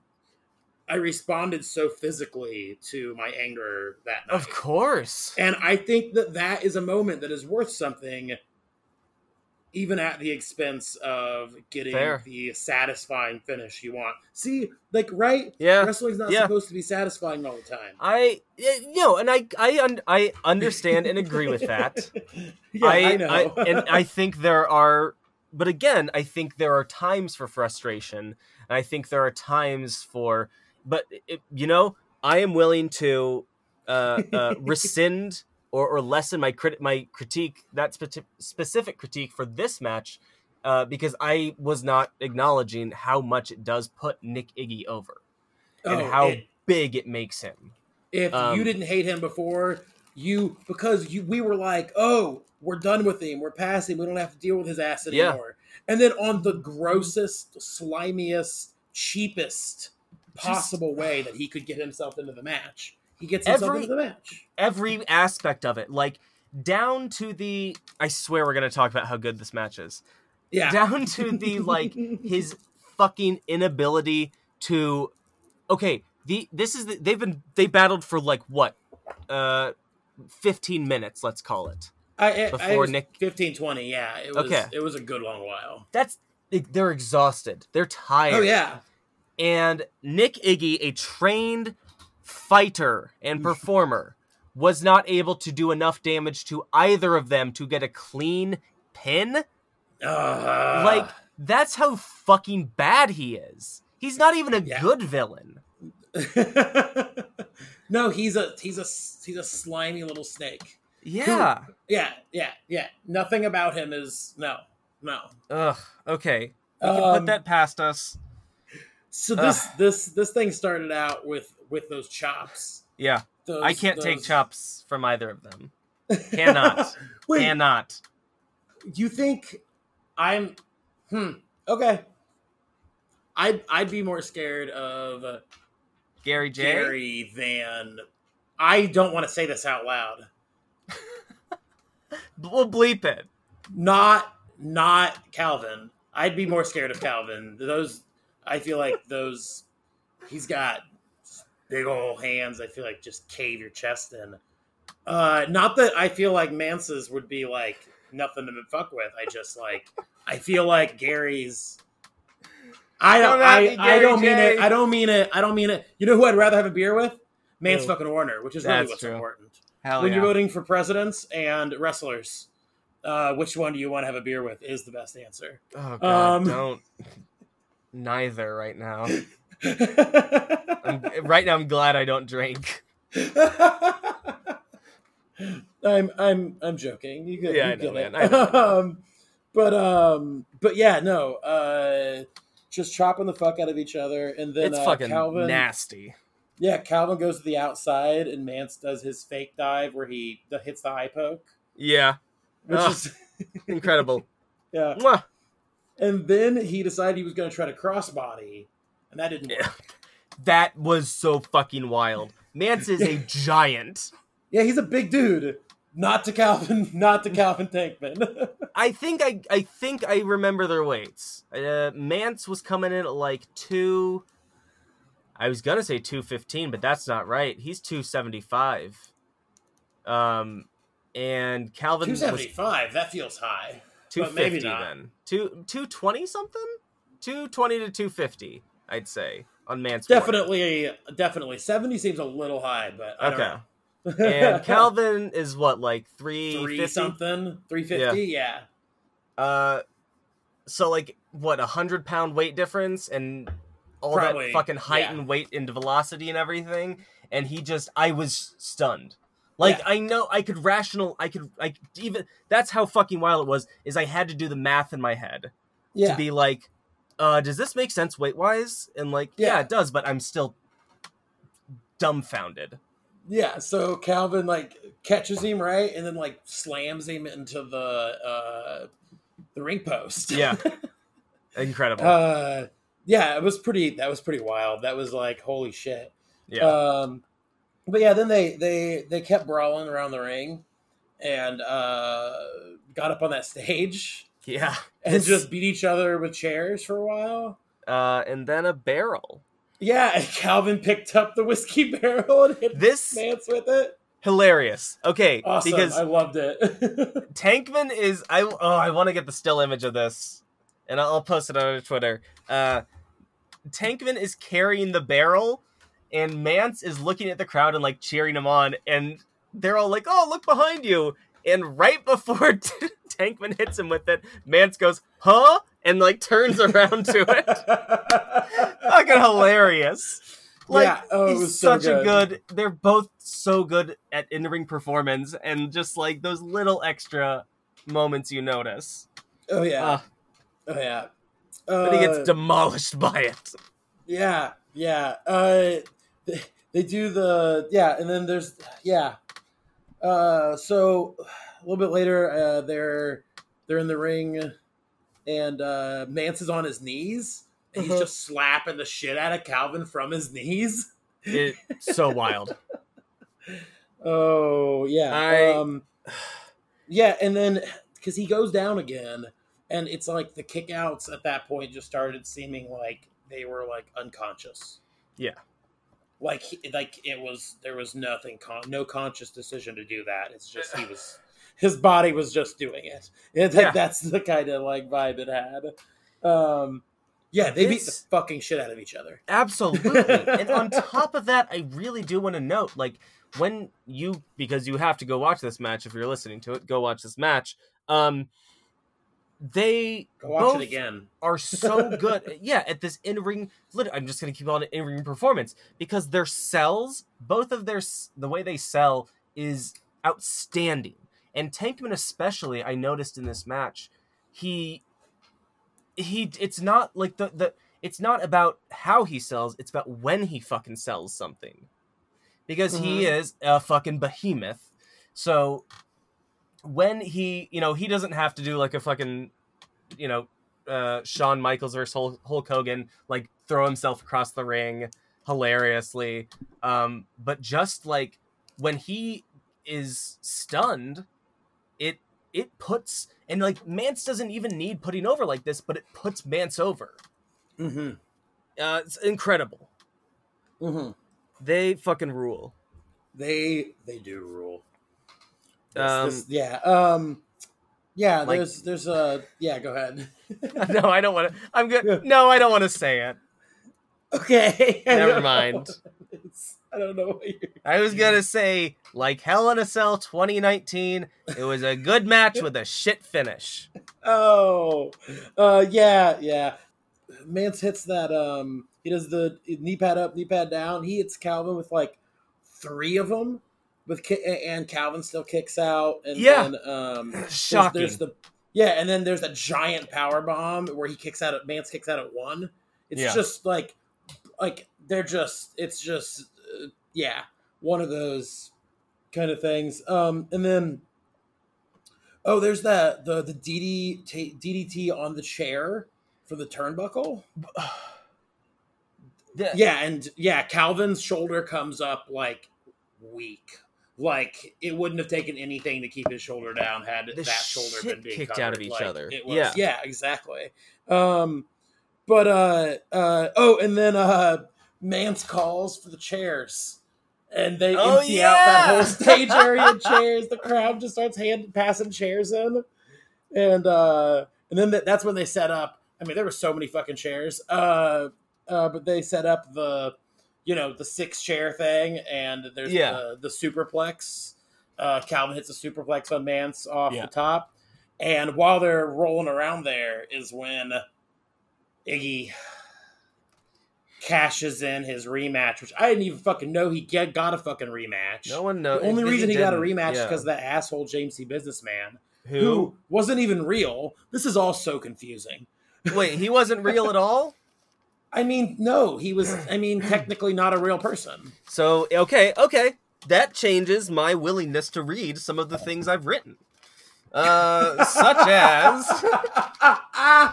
I responded so physically to my anger that night. Of course. And I think that that is a moment that is worth something, even at the expense of getting Fair. the satisfying finish you want. See, like, right? Yeah. Wrestling's not yeah. supposed to be satisfying all the time. I you know, and I I un- I understand and agree with that. yeah, I, know. and I think there are, but again, I think there are times for frustration, and I think there are times for, but it, you know, I am willing to uh, uh, rescind or, or lessen my crit my critique that spe- specific critique for this match. Uh, because I was not acknowledging how much it does put Nick Iggy over and Oh, how it- big it makes him. if um, you didn't hate him before, you because you we were like, oh, we're done with him, we're past him, we don't have to deal with his ass Yeah. anymore. And then on the grossest, slimiest, cheapest possible way that he could get himself into the match, he gets himself Every- into the match. every aspect of it, like down to the. I swear we're gonna talk about how good this match is. Yeah, Down to the like his fucking inability to. Okay, the this is the, they've been they battled for like what, uh, fifteen minutes. Let's call it. I, I, I before was Nick- 15, 20, Yeah, it was. Okay. It was a good long while. That's they're exhausted. They're tired. Oh yeah, and Nick Iggy, a trained fighter and performer, was not able to do enough damage to either of them to get a clean pin. uh, like that's how fucking bad he is. He's not even a Yeah. good villain. no, he's a he's a he's a slimy little snake. Yeah. Yeah, yeah, yeah. Nothing about him is no, no. Ugh. Okay. We can Um, put that past us. So this this this thing started out with with those chops. Yeah. Those, I can't take chops from either of them. Cannot. Wait, Cannot. you think I'm? Hmm. Okay. I'd I'd be more scared of uh, Gary J. Gary than I don't want to say this out loud. We'll bleep it. Not not Calvin. I'd be more scared of Calvin. Those I feel like those he's got big old hands. I feel like just cave your chest in. Uh, not that I feel like Mance's would be like nothing to fuck with. I just like I feel like Gary's. I don't. I, me, I don't mean J. it. I don't mean it. I don't mean it. You know who I'd rather have a beer with? Mance Who? fucking Warner, which is really what's true. important Hell when yeah. you're voting for presidents and wrestlers, uh, which one do you want to have a beer with? Is the best answer. Oh god, Um, don't. Neither right now. Right now, I'm glad I don't drink. I'm I'm I'm joking. You get, Yeah, you I know, get man. it. Know. um, but um, but yeah, no. Uh, just chopping the fuck out of each other, and then it's uh, fucking Calvin. nasty. Yeah, Calvin goes to the outside, and Mance does his fake dive where he hits the eye poke, Yeah, which is incredible. yeah. Mwah. And then he decided he was going to try to crossbody, and that didn't work. That was so fucking wild. Mance is a giant. Yeah, he's a big dude. Not to Calvin, not to Calvin Tankman. I think I I think I remember their weights. Uh, Mance was coming in at like two. I was gonna say two fifteen, but that's not right. He's two seventy five. Um, and Calvin Two seventy five. That feels high. two fifty then. Two two twenty something. Two twenty to two fifty. I'd say on Mance. Definitely, definitely. Seventy seems a little high, but I Okay. don't know. And Calvin is what like three three something, three fifty. Yeah. Uh, so like what a hundred pound weight difference and all Probably, that fucking height yeah. and weight and velocity and everything. And he just, I was stunned. Like Yeah. I know I could rational I could I even that's how fucking wild it was is I had to do the math in my head Yeah. to be like uh does this make sense weight wise and like yeah. Yeah. it does but I'm still dumbfounded. Yeah, so Calvin like catches him right, and then like slams him into the uh, the ring post. Yeah. Incredible. uh, yeah, it was pretty. That was pretty wild. That was like holy shit. yeah. Um, but yeah, then they they they kept brawling around the ring, and uh, got up on that stage yeah. and just beat each other with chairs for a while. uh and then a barrel. Yeah, and Calvin picked up the whiskey barrel and hit This Mance with it. hilarious. Okay, Awesome, because I loved it. Tankman is I oh I want to get the still image of this, and I'll, I'll post it on Twitter. Uh, Tankman is carrying the barrel, and Mance is looking at the crowd and like cheering him on, and they're all like, "Oh, look behind you!" And right before Tankman hits him with it, Mance goes, "Huh?" and like turns around to it. Fucking hilarious. Like, Yeah, oh, he's so such a good. good. They're both so good at in-ring performance, and just like those little extra moments you notice. oh yeah, Uh, oh yeah. but he gets Uh, demolished by it. Yeah, yeah. Uh, they, they do the yeah, and then there's yeah. Uh, so a little bit later, uh, they're they're in the ring, and uh, Mance is on his knees, and he's Uh-huh. just slapping the shit out of Calvin from his knees. It's so wild. Oh yeah, I- um, yeah, and then because he goes down again, and it's like the kickouts at that point just started seeming like they were like unconscious. Yeah. Like he, like it was there was nothing con- no conscious decision to do that. It's just he was his body was just doing it. It, Yeah. That's the kind of like vibe it had. Um, yeah, they beat the fucking shit out of each other. Absolutely. and on top of that, I really do want to note, like, when you because you have to go watch this match if you're listening to it, go watch this match. Um they Go watch both it again. are so good. yeah, at this in-ring I'm just going to keep on in-ring performance because their sells, both of their the way they sell is outstanding. And Tankman especially, I noticed in this match, he he it's not like the the it's not about how he sells, it's about when he fucking sells something. Because he mm-hmm. is a fucking behemoth. So when he, you know, he doesn't have to do like a fucking, you know, uh, Shawn Michaels versus Hulk, Hogan, like throw himself across the ring hilariously. Um, but just like when he is stunned, it it puts and like Mance doesn't even need putting over like this, but it puts Mance over. Mm-hmm. Uh, it's incredible. Mm-hmm. They fucking rule. They they do rule. Um, this- yeah. Um. Yeah. Like- there's there's a yeah. Go ahead. no, I don't want to. I'm good. No, I don't want to say it. okay. Never mind. I don't know what you're. I was gonna say, like Hell in a Cell 2019, it was a good match with a shit finish. Oh, uh, yeah, yeah. Mance hits that. Um, he does the knee pad up, knee pad down. He hits Calvin with like three of them, with and Calvin still kicks out. And Yeah. then, um, there's- Shocking. There's, the yeah, and then there's a giant power bomb where he kicks out at Mance kicks out at one. It's Yeah. just like, like they're just. It's just, uh, yeah, one of those kind of things. Um, and then. Oh, there's that the the DD, DDT on the chair for the turnbuckle. Yeah, and yeah, Calvin's shoulder comes up like weak. Like it wouldn't have taken anything to keep his shoulder down had The that shoulder been being kicked covered. out of each Like, other. Was, Yeah. yeah, exactly. Um, but uh, uh, oh, and then uh, Mance calls for the chairs. And they Oh, empty out that whole stage area of chairs. The crowd just starts hand passing chairs in, and uh, and then that, that's when they set up. I mean, there were so many fucking chairs. Uh, uh, but they set up the, you know, the six chair thing, and there's Yeah. the, the superplex. Uh, Calvin hits a superplex on Mance off Yeah. the top, and while they're rolling around there is when Iggy cashes in his rematch, which I didn't even fucking know he get, got a fucking rematch. No one knows. the only reason he got a rematch is because that asshole James C. Businessman, who? who wasn't even real. This is all so confusing. Wait, he wasn't real at all. I mean, no, he was. I mean, technically not a real person. So okay, okay, that changes my willingness to read some of the things I've written, uh, such as,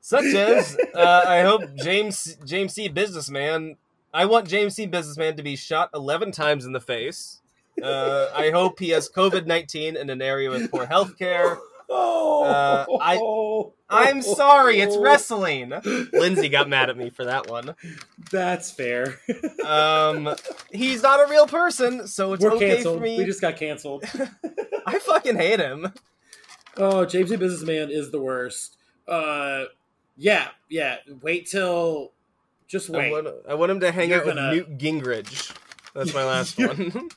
such as, uh, I hope James James C. Businessman. I want James C. Businessman to be shot eleven times in the face. Uh, I hope he has COVID nineteen in an area with poor health care. Oh, Uh, I- I'm sorry, it's wrestling. Lindsay got mad at me for that one. That's fair. Um, he's not a real person, so it's We're okay canceled. for me. We just got canceled. I fucking hate him. Oh, James C. Businessman is the worst. Uh, yeah, yeah. Wait till. Just I wait. want, I want him to hang You're out gonna- with Newt Gingrich. That's my last one.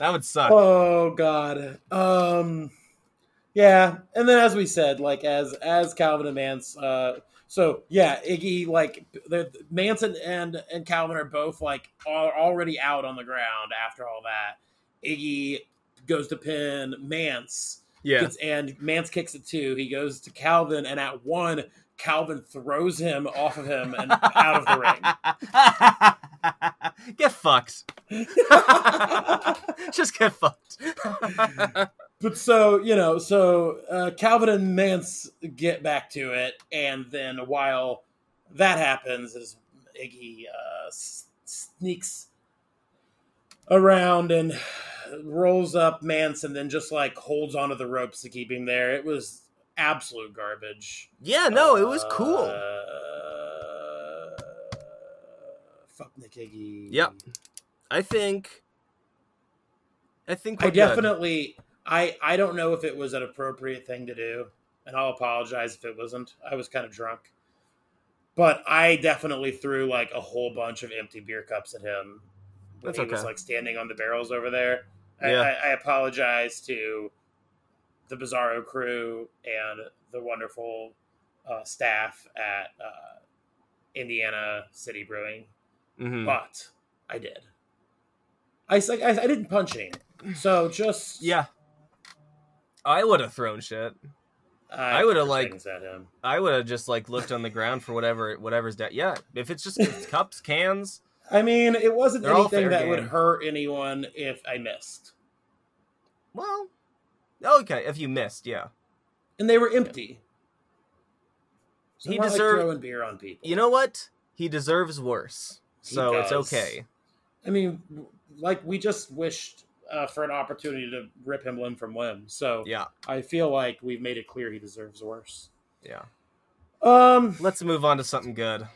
That would suck. Oh God. Um yeah, and then as we said, like as as Calvin and Mance uh so yeah, Iggy like the Manson and and Calvin are both like are already out on the ground after all that. Iggy goes to pin Mance yeah. gets, and Mance kicks it too. He goes to Calvin and at one Calvin throws him off of him and out of the ring. get fucked. Just get fucked. But so you know, so uh, Calvin and Mance get back to it, and then while that happens, is Iggy uh, s- sneaks around and rolls up Mance, and then just like holds onto the ropes to keep him there. It was absolute garbage. yeah, no, it was cool. Uh, fuck Nick Iggy. Yep. I think. I think I good. definitely I I don't know if it was an appropriate thing to do, and I'll apologize if it wasn't. I was kind of drunk. But I definitely threw like a whole bunch of empty beer cups at him when That's he was like standing on the barrels over there. I, Yeah. I, I apologize to the Bizarro crew and the wonderful uh, staff at uh, Indiana City Brewing Mhm. but I did. I I, I didn't punch any, so just Yeah. I would have thrown shit. I, I would've, threw like-. I would have just like looked on the ground for whatever whatever's down. Yeah, if it's just it's cups, cans. I mean, it wasn't anything that would hurt anyone if I missed, Well, okay. If you missed, yeah. and they were empty. So He he like throwing beer on people. You know what? He deserves worse. He So it's okay. I mean, like we just wished uh, for an opportunity to rip him limb from limb. So Yeah, I feel like we've made it clear he deserves worse. yeah. Um, Let's move on to something good.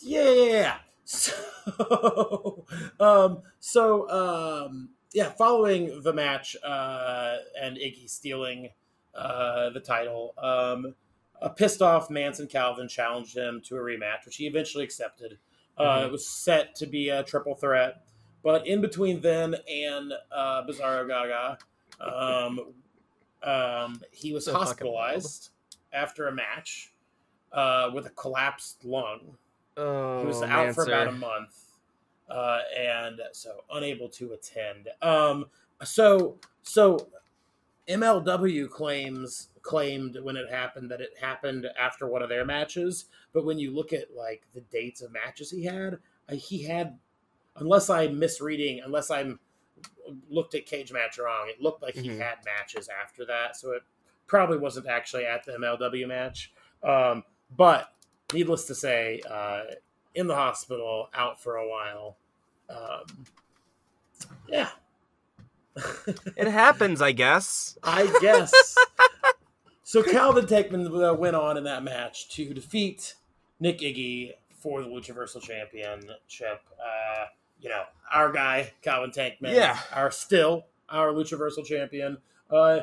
Yeah. So, um, so, um, yeah, following the match, uh, and Iggy stealing, uh, the title, um, a pissed off Manson Calvin challenged him to a rematch, which he eventually accepted. Uh, Mhm. it was set to be a triple threat, but in between then and, uh, Bizarro Gaga, um, um, he was So hospitalized after a match, uh, with a collapsed lung. Oh, He was out for Mancer. about a month, uh, and so unable to attend. Um, so so MLW claims claimed when it happened that it happened after one of their matches, but when you look at like the dates of matches he had, uh, he had, unless I'm misreading, unless I'm looked at Cage Match wrong, it looked like he Mhm. had matches after that, so it probably wasn't actually at the MLW match. Um, but needless to say, uh, in the hospital, out for a while. Um, yeah, It happens, I guess. I guess. so Calvin Tankman uh, went on in that match to defeat Nick Iggy for the Luchaversal Championship. Uh, you know, our guy Calvin Tankman, Yeah. our still our Luchaversal Champion. Uh,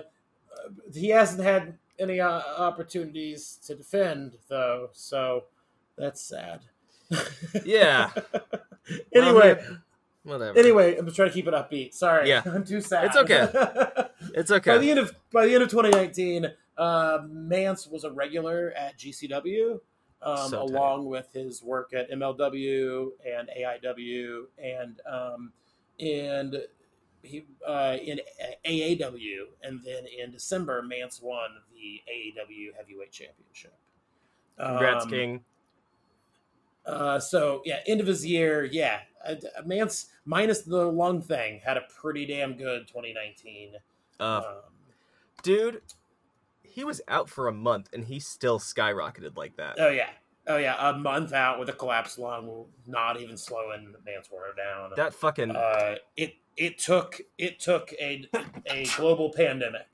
he hasn't had any uh, opportunities to defend though, so that's sad. Yeah. anyway, Whatever. anyway, I'm trying to keep it upbeat. Sorry, Yeah. I'm too sad. It's okay. it's okay. By the end of by the end of 2019, Uh, Mance was a regular at GCW, um, So along with his work at MLW and AIW, and um, and he uh, in AAW, and then in December, Mance won the AAW Heavyweight Championship. Congrats, Um, King. Uh, so yeah, end of his year, yeah. Uh, Mance minus the lung thing had a pretty damn good 2019. Uh, Um, dude, he was out for a month and he still skyrocketed like that. oh yeah, oh yeah, a month out with a collapsed lung, not even slowing Mance Warner down. That fucking uh, it it took it took a a global pandemic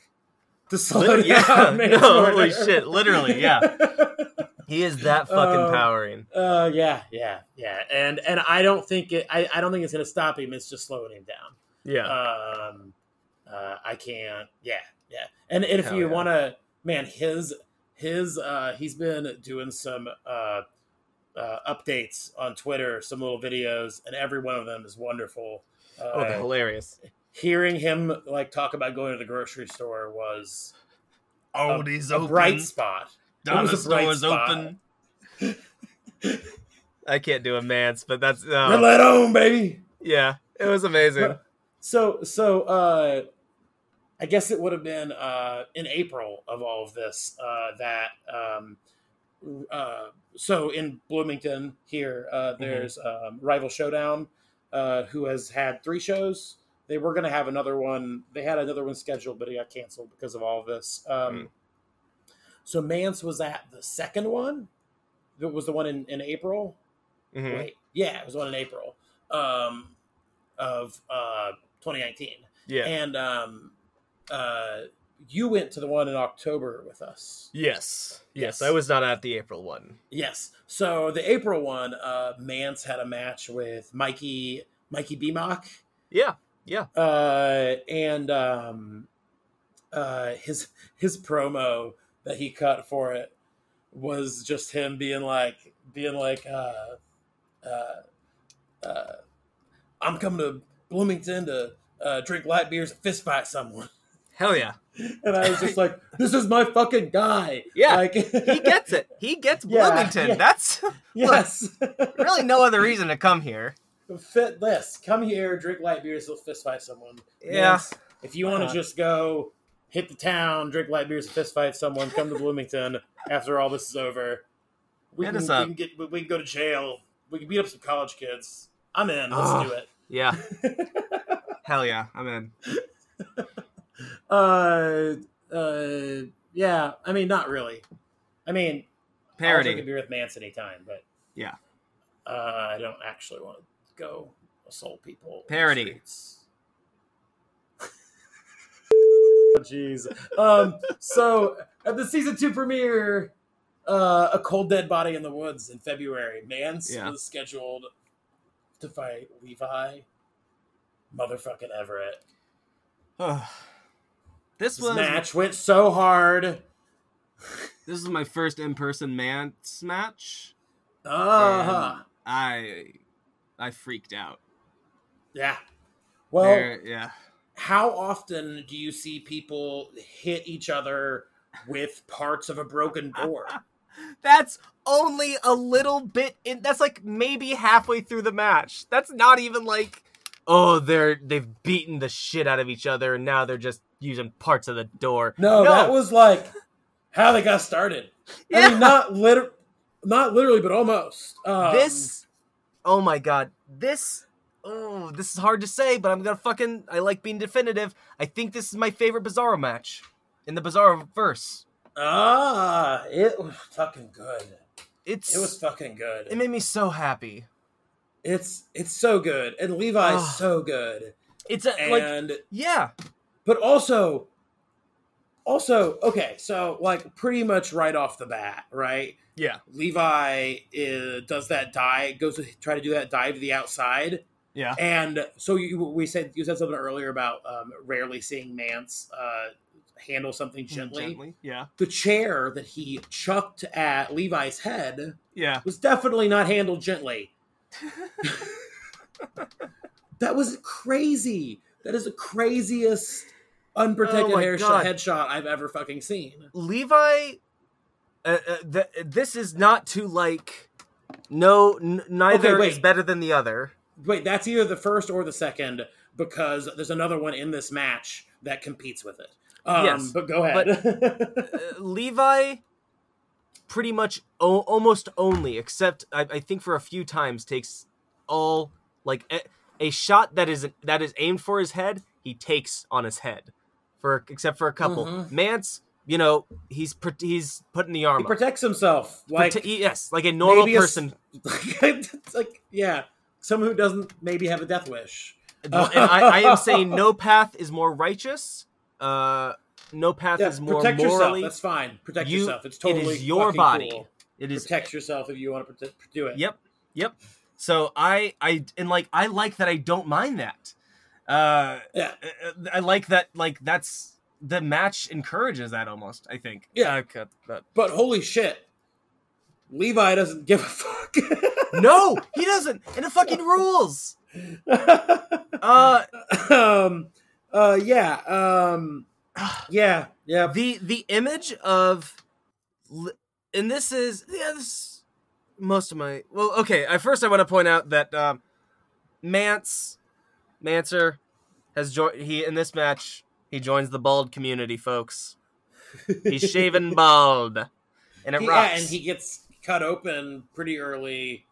to slow down. yeah, Mance no, Warner. holy shit, literally, yeah. he is that fucking Um, powering. Uh, yeah, yeah, yeah, and and I don't think it. I, I don't think it's gonna stop him. It's just slowing him down. Yeah, Um, uh, I can't. Yeah, yeah. And, and if Hell you yeah. want to, man, his his uh, he's been doing some uh, uh, updates on Twitter, some little videos, and every one of them is wonderful. Uh, oh, they're hilarious. hearing him like talk about going to the grocery store was Oh, a, he's a bright spot. It was a bright spot. I can't do a man's, but that's Red uh, light on, baby. yeah, it was amazing. So so uh I guess it would have been uh in April of all of this uh that um uh so in Bloomington here uh there's um Rival Showdown uh who has had three shows. They were going to have another one. They had another one scheduled but it got canceled because of all of this. Um so Mance was at the second one. That was the one in in April. Mhm. Wait, yeah, it was the one in April um, of uh, 2019, Yeah. and um, uh, you went to the one in October with us. yes. Yes. Yes. I was not at the April one. Yes, so the April one, uh, Mance had a match with Mikey Mikey Bemock, Yeah. Yeah. uh, and um, uh, his his promo that he cut for it was just him being like being like uh, uh, uh, I'm coming to Bloomington to uh, drink light beers and fist fight someone. Hell yeah. And I was just like, this is my fucking guy. Yeah, like, He gets it. He gets Bloomington. yeah. That's yes. really no other reason to come here. Fit this. Come here, drink light beers, and fist fight someone. Yeah. Yes. If you want to Uh-huh. just go hit the town, drink light beers, and fist fight someone, come to Bloomington after all this is over. We Hit can, us we up. can get we can go to jail. We can beat up some college kids. I'm in. Let's Oh. do it. Yeah. Hell yeah. I'm in. Uh, uh, yeah. I mean, not really. I mean, I'll drink a Parody. beer with Mance anytime, but Yeah. uh, I don't actually want to go assault people. in the Parody. streets. Jeez. Um. So at the season two premiere, uh, a cold dead body in the woods in February. Mance Yeah. was scheduled to fight Levi, motherfucking Everett. this This was match went so hard. this is my first in-person Mance match. Uh-huh. I I freaked out. Yeah. Well, There- yeah. How often do you see people hit each other with parts of a broken door? That's only a little bit in that's like maybe halfway through the match. That's not even like oh they're they've beaten the shit out of each other and now they're just using parts of the door. No, that was like how they got started. I mean, not liter- not literally, but almost. Um, this oh my god this oh this is hard to say but i'm gonna fucking i like being definitive. I think this is my favorite bizarro match in the bizarro verse ah, it was fucking good. it's It was fucking good. it made me so happy. It's it's so good, and Levi's Ugh. so good, it's a, like and yeah. but also also okay so like pretty much right off the bat right? Yeah. Levi uh, does that dive goes to try to do that dive to the outside yeah and so you we said you said something earlier about um, rarely seeing mance uh, handle something gently. yeah the chair that he chucked at levi's head yeah was definitely not handled gently that was crazy that is the craziest unprotected Oh headshot I've ever fucking seen. Levi, uh, uh, th- this is not to like. No, n- neither wait. is better than the other. Wait, that's either the first or the second because there's another one in this match that competes with it. Um, Yes, but go ahead. Uh, Levi, pretty much o- almost only, except I-, I think for a few times, takes all like a, a shot that is that is aimed for his head. He takes on his head, for except for a couple. Mhm. Mance, you know, he's he's putting the arm he up. protects himself like Prote- yes, like a normal maybe a person. it's like yeah, someone who doesn't maybe have a death wish. And I, I am saying no path is more righteous. Uh, no path Yeah, is more protect yourself. morally. That's fine. Protect You- yourself. It's totally is your body. cool. It is Protect yourself if you want to prote- do it. Yep, yep. So I, I, and like I like that. I don't mind that. Uh, Yeah. I like that. Like that's the match encourages that almost. I think. Yeah. Uh. But holy shit, Levi doesn't give a fuck. No, he doesn't. And it fucking rules. Uh, um, uh, yeah, um, yeah, yeah. the the image of, and this is yeah this is most of my well okay. I first I want to point out that um, Mance, Mancer, has joined. He in this match he joins the bald community, folks. He's shaven bald, and it He- rocks. yeah, and he gets cut open pretty early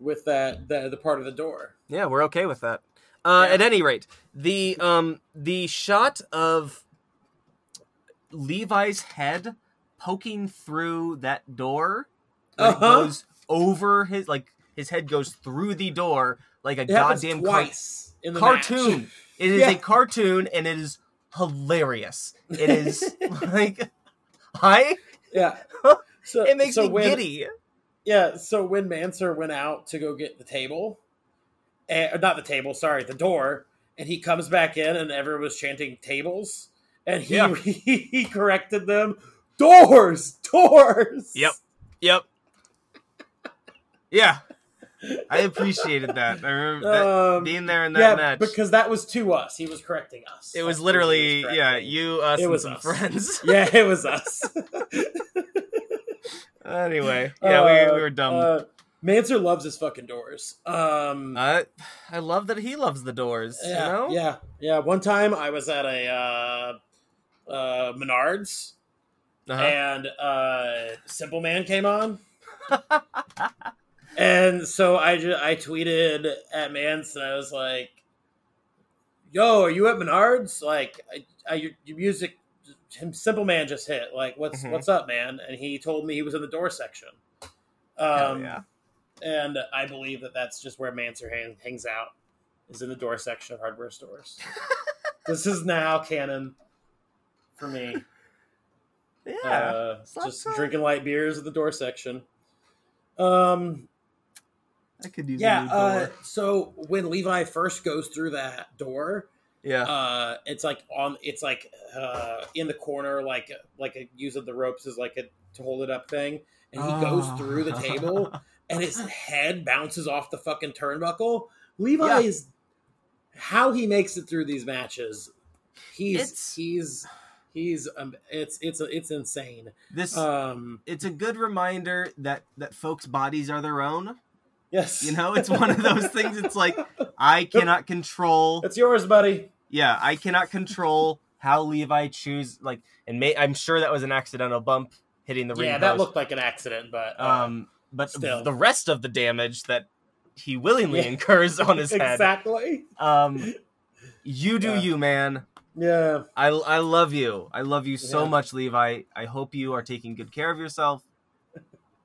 with that the, the part of the door. Yeah, we're okay with that. Uh, Yeah. At any rate, the um the shot of Levi's head poking through that door, Uh-huh. goes over his like his head goes through the door like a It goddamn car- twice in the cartoon. match. It is Yeah. a cartoon, and it is hilarious. It is like I. Yeah. So It makes so me when, giddy. Yeah, so when Mancer went out to go get the table, and, not the table, sorry, the door, and he comes back in and everyone was chanting tables, and he Yeah. he, he corrected them, doors, doors. Yep. Yep. Yeah. I appreciated that. I remember that, Um, being there in that yeah, match. because that was to us. He was correcting us. it was That's literally, was yeah, you, us, It and was some us. friends. Yeah, it was us. anyway, yeah, we, Uh, we were dumb. Uh, Mancer loves his fucking doors. Um, I, I love that he loves the doors. yeah, you know? yeah, yeah. One time I was at a uh, uh, Menards, Uh-huh. and uh, Simple Man came on. and so I ju- I tweeted at Mance and I was like, "Yo, are you at Menards? Like, I, I, your, your music, Simple Man just hit. Like, what's Mhm. what's up, man?" And he told me he was in the door section. Um, yeah. and I believe that that's just where Mancer hang, hangs out, is in the door section of hardware stores. this is now canon for me. Yeah. Uh, just drinking light beers at the door section. Um, I could use yeah. Uh, so when Levi first goes through that door, yeah. uh, it's like on, it's like uh, in the corner, like like a, using the ropes as like a to hold it up thing, and he goes Oh. through the table, and his head bounces off the fucking turnbuckle. Levi Yeah. is how he makes it through these matches. He's It's- he's he's um, it's it's it's insane. this Um, it's a good reminder that that folks' bodies are their own. Yes, You know, it's one of those things. It's like I cannot control. it's yours, buddy. Yeah, I cannot control how Levi choose. Like, and may, I'm sure that was an accidental bump hitting the ring Yeah, that post. looked like an accident, but uh, Um, but still. the rest of the damage that he willingly Yeah. incurs on his head. exactly. Um, you do Yeah. you, man. Yeah, I I love you. I love you so Yeah. much, Levi. I hope you are taking good care of yourself.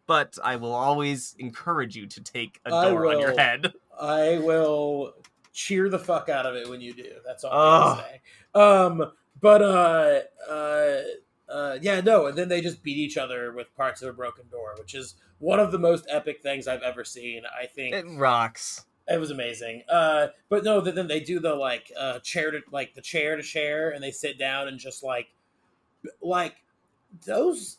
But I will always encourage you to take a I door on your head. I will cheer the fuck out of it when you do. That's all Ugh. I can say. Um, but uh, uh, uh, yeah, no, and then they just beat each other with parts of a broken door, which is one of the most epic things I've ever seen. I think It rocks. It was amazing. Uh, but no, then they do the like uh, chair to like the chair to chair, and they sit down and just like like those.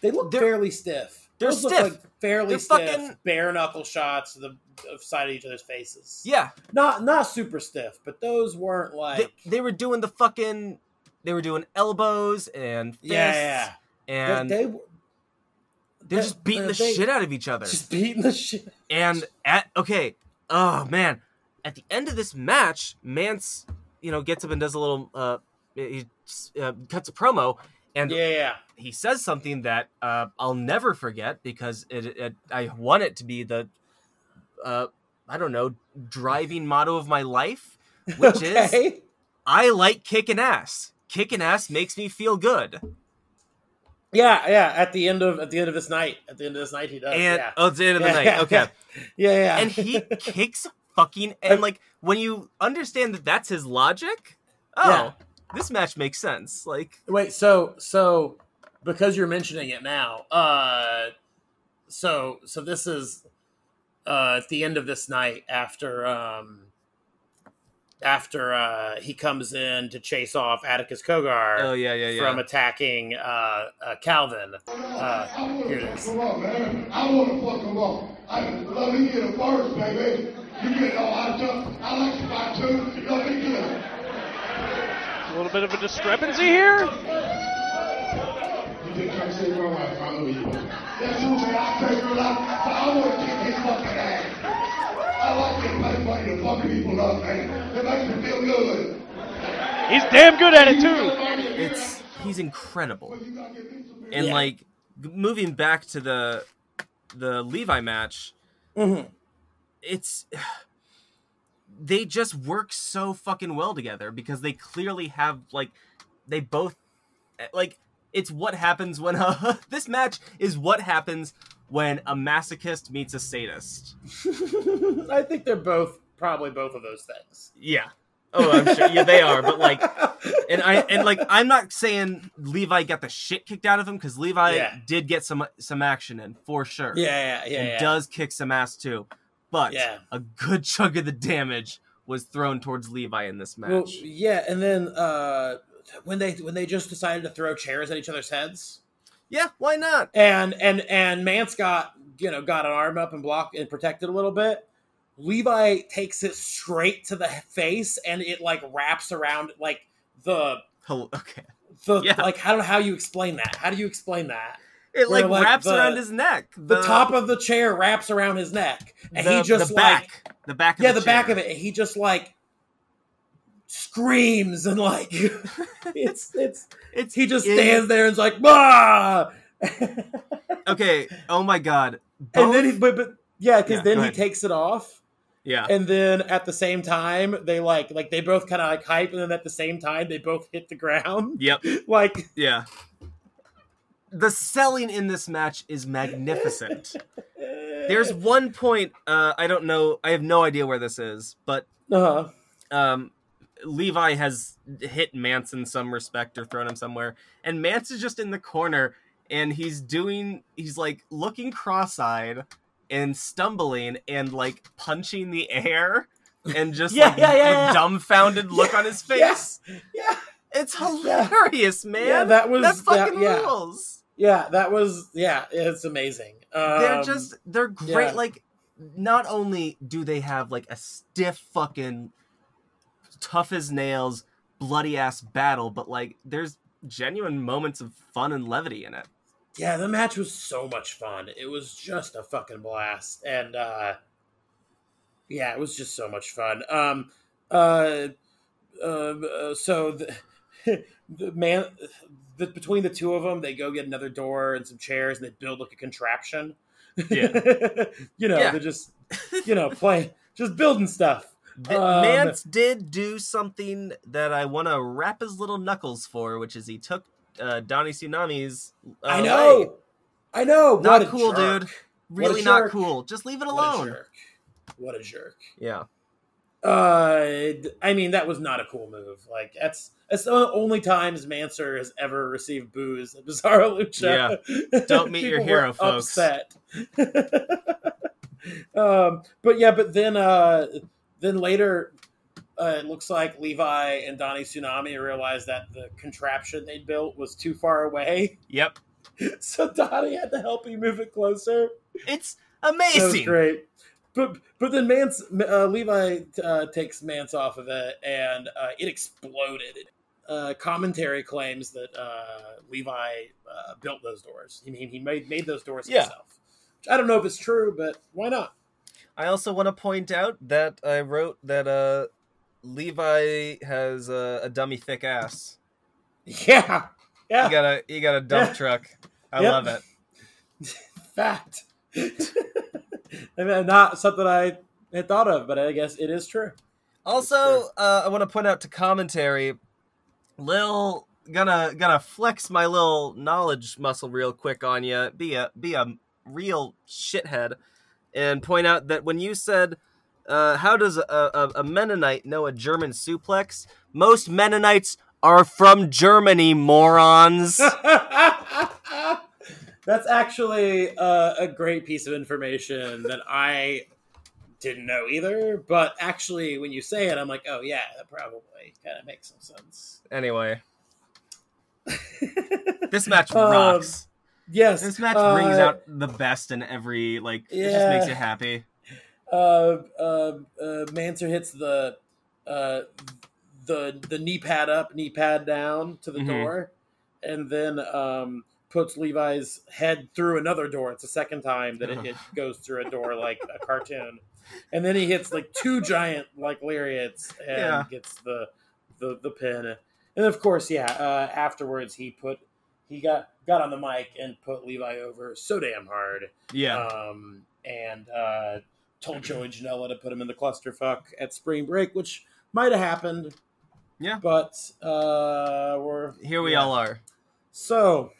They look They're- fairly stiff. They're those stiff. Look like fairly They're stiff, fucking- bare knuckle shots of the of side of each other's faces. Yeah, not not super stiff, but those weren't like they were doing the fucking they were doing elbows and fists, Yeah, yeah. and they, they, they, are just beating the they- shit out of each other. just beating the shit. And at okay, oh man, at the end of this match, Mance, you know, gets up and does a little, uh, he uh, cuts a promo, and Yeah, yeah. he says something that uh, I'll never forget because it, it I want it to be the, uh, I don't know, driving motto of my life, which is. I like kicking ass. Kicking ass makes me feel good. Yeah, yeah. At the end of at the end of this night, at the end of this night, he does. And yeah. oh, it's the end of the Yeah, night. yeah, Okay. yeah. yeah, and he kicks fucking and like when you understand that that's his logic oh. This match makes sense like Wait, so so because you're mentioning it now, uh so so this is uh at the end of this night after um after uh he comes in to chase off Atticus Cogar oh yeah yeah yeah from attacking uh, uh Calvin. Uh here it is. Come on, man. I want to fuck them up. I let me get it first, baby. You get all I do. I like to fight too. Let me get it. A little bit of a discrepancy here. You can't say my. I know you. That's who man. I take her out. I want to kick his fucking ass. I like getting paid money to fuck people up, man. It makes me feel good. He's damn good at it too. it's he's incredible You gotta give me some and Yeah. like moving back to the the levi match Mhm. it's they just work so fucking well together because they clearly have like they both eh, like it's what happens when a this match is what happens when a masochist meets a sadist I think they're both probably both of those things. yeah oh i'm sure yeah they are but like and i and like i'm not saying levi got the shit kicked out of him because levi Yeah. did get some some action in for sure Yeah, yeah, yeah. and yeah. does kick some ass too but Yeah. a good chunk of the damage was thrown towards levi in this match Well, yeah, and then uh, when they when they just decided to throw chairs at each other's heads, yeah why not and and and Mance got you know got an arm up and blocked and protected a little bit. Levi takes it straight to the face, and it like wraps around like the Hel- okay the Yeah. like know how you explain that? How do you explain that? It Where, like, like, wraps the- around his neck. The, top of the chair wraps around his neck, and the, he just the like back. The back of yeah, the, the back of it. He just like screams and like it's it's it's he just stands there and's like ah okay oh my god. And then he but, but yeah because Yeah, then he ahead. takes it off. Yeah. And then at the same time they like like they both kind of like hype and then at the same time they both hit the ground. Yep. Like yeah the selling in this match is magnificent there's one point uh i don't know i have no idea where this is but uh um Levi has hit Mance in some respect or thrown him somewhere, and Mance is just in the corner and he's doing he's like looking cross-eyed and stumbling and like punching the air and just Yeah, like yeah, yeah, dumbfounded look on his face. yeah It's hilarious, man. Yeah, that was- that fucking that- yeah. rules. Yeah that was yeah it's amazing um, they're just they're great. yeah. Like, not only do they have like a stiff fucking tough as nails, bloody ass battle, but like there's genuine moments of fun and levity in it. yeah the match was so much fun it was just a fucking blast and uh yeah it was just so much fun um uh, uh, uh so the, the man the, between the two of them they go get another door and some chairs and they build like a contraption Yeah. you know Yeah. they're just you know play just building stuff Th- Um, Mance did do something that I want to wrap his little knuckles for, which is he took uh, Donnie Tsunami's. Uh, i know leg. i know Not what a cool, jerk. dude. Really not cool. Just leave it what a alone. jerk what a jerk Yeah. Uh, I mean that was not a cool move. Like that's that's the only times Mancer has ever received booze at Bizarro Lucha. Don't meet your hero, folks. Upset. um, but yeah, but then uh, then later, uh, it looks like Levi and Donnie Tsunami realized that the contraption they built was too far away, Yep. so Donnie had to help him move it closer. It's That was amazing. great. But but then Mance uh, Levi uh, takes Mance off of it, and uh, it exploded. uh, commentary claims that uh, Levi uh, built those doors. He he made made those doors Yeah. himself. Which I don't know if it's true, but why not? I also want to point out that I wrote that uh, Levi has a, a dummy thick ass. Yeah, yeah. You got a you got a dump Yeah. truck. I Yep. love it. fact. I mean, not something I had thought of, but I guess it is true. Also, uh, I want to point out to commentary, Lil gonna gonna flex my little knowledge muscle real quick on you. Be a be a real shithead, and point out that when you said, uh, "How does a, a, a Mennonite know a German suplex?" Most Mennonites are from Germany, morons. That's actually uh, a great piece of information that I didn't know either. But actually, when you say it, I'm like, oh yeah, that probably kind of makes some sense. anyway, this match Um, rocks. Yes, This match uh, brings out the best in every like. It just Yeah. makes you happy. uh, uh, uh, Mancer hits the uh, the the knee pad up, knee pad down to the Mhm. door, and then um, puts Levi's head through another door. It's the second time that it, it goes through a door like a cartoon, and then he hits like two giant like lariats and Yeah. gets the the the pin. And of course, yeah. Uh, afterwards, he put he got got on the mic and put Levi over so damn hard Yeah. um, and uh, told Joey Janela to put him in the clusterfuck at spring break, which might have happened. Yeah. but uh, we're Here we yeah. all are. So,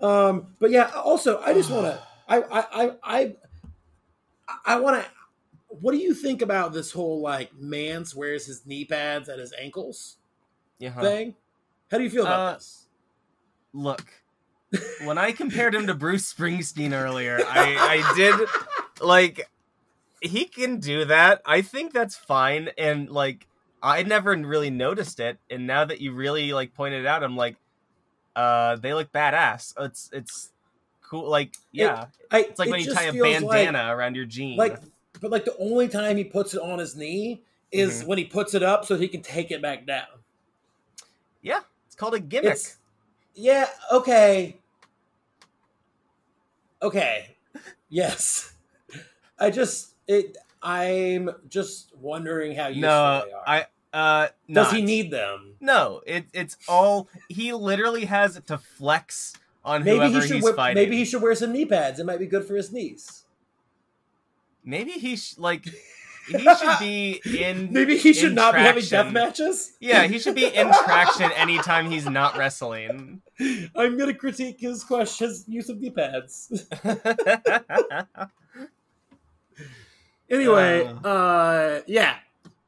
um, but yeah. Also, I just want to. I I I I, I want to. What do you think about this whole like Mance wears his knee pads at his ankles Yeah. thing? How do you feel about Uh, this? Look, when I compared him to Bruce Springsteen earlier, I I did like he can do that. I think that's fine, and like I never really noticed it, and now that you really like pointed it out, I'm like, uh, they look badass. It's it's cool. Like yeah, I, it's like it when you tie a bandana like- around your jean. like but like the only time he puts it on his knee is Mhm. when he puts it up so he can take it back down yeah, it's called a gimmick. It's- yeah okay okay yes i just it i'm just wondering how useful no, they are I uh, does he need them No, it, it's all he literally has to flex on maybe whoever he should he's wear, fighting. maybe he should wear some knee pads it might be good for his knees Maybe he sh- like he should be in. maybe he should not be having death matches Yeah, he should be in traction anytime he's not wrestling. i'm gonna critique his question his use of knee pads Anyway, Uh. uh, yeah,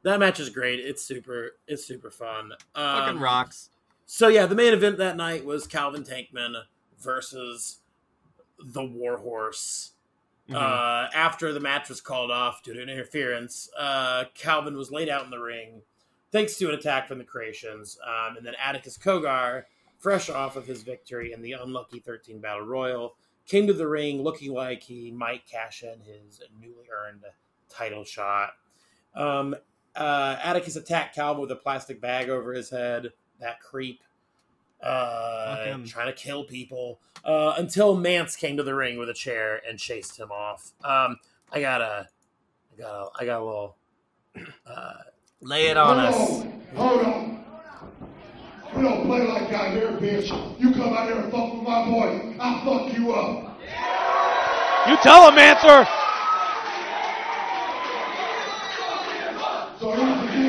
that match is great. It's super, it's super fun. Fucking Um, rocks. So yeah, the main event that night was Calvin Tankman versus the Warhorse. Mhm. Uh, after the match was called off due to an interference, uh, Calvin was laid out in the ring thanks to an attack from the Creations, um, and then Atticus Cogar, fresh off of his victory in the unlucky 13 Battle Royal, came to the ring looking like he might cash in his newly earned title shot. Um, uh, Atticus attacked Calvin with a plastic bag over his head. That creep. Uh, Fuck trying to kill people uh, until Mance came to the ring with a chair and chased him off. Um, I got a, I got a, I got a little. Uh, Lay it on us. Hold on. Hold on. We don't play like that here, bitch. You come out here and fuck with my boy, I'll fuck you up. You tell him, Mancer. So here's the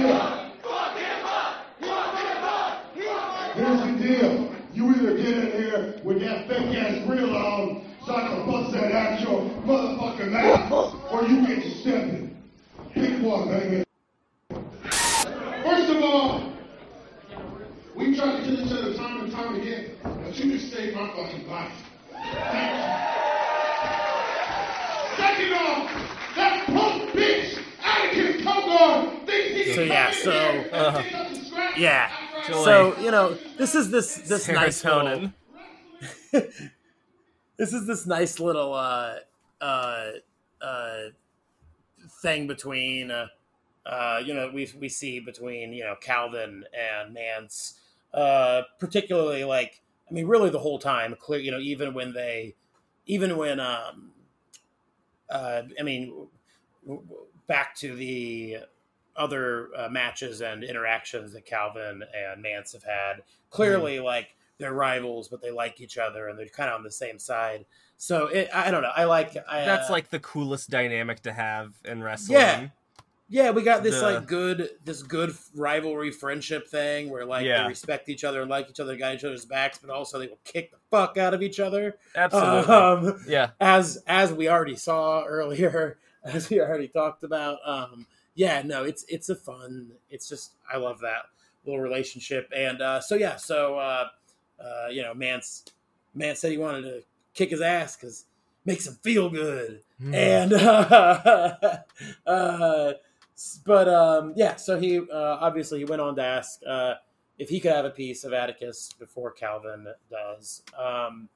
Here's the deal. You either get in here with that fake ass grill on so I can bust that out your motherfucking mouth, or you get stepping. Pick one, baby. First of all, we tried to kill each other time and time again, but you just saved my fucking life. Thank you. Second off, that punk bitch, Atticus Cogar, thinks he can So, yeah, so, uh, take up some scraps yeah. Joy. So you know, this is this this nice Serotonin. little, this is this nice little uh, uh, uh, thing between uh, uh, you know we we see between you know Calvin and Mance, uh, particularly like I mean, really the whole time. Clear, you know, even when they, even when um, uh, I mean, w- w- back to the other uh, matches and interactions that Calvin and Mance have had. Clearly, like they're rivals, but they like each other and they're kind of on the same side. So it, I don't know. I like I, That's uh, like the coolest dynamic to have in wrestling. Yeah. yeah, we got this the- like good this good rivalry friendship thing where like Yeah. they respect each other and like each other, got each other's backs, but also they will kick the fuck out of each other. Absolutely. Um, yeah. as as we already saw earlier, as we already talked about. Um, yeah, no, it's it's a fun. It's just I love that little relationship, and uh, so yeah, so uh, uh, you know, Mance Mance said he wanted to kick his ass because makes him feel good, Hmm. and uh, uh, but um, yeah, so he uh, obviously he went on to ask uh, if he could have a piece of Atticus before Calvin does, um,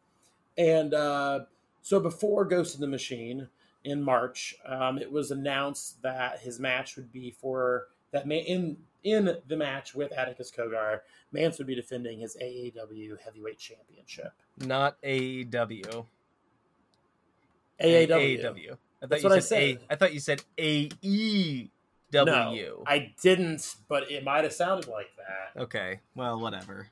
and uh, so before Ghost in the Machine in March, um, it was announced that his match would be for that ma- in in the match with Atticus Cogar, Mance would be defending his AAW Heavyweight Championship. Not AEW. AAW. I thought That's you what I said A- said. I thought you said AEW. No, I didn't, but it might have sounded like that. okay. Well, whatever.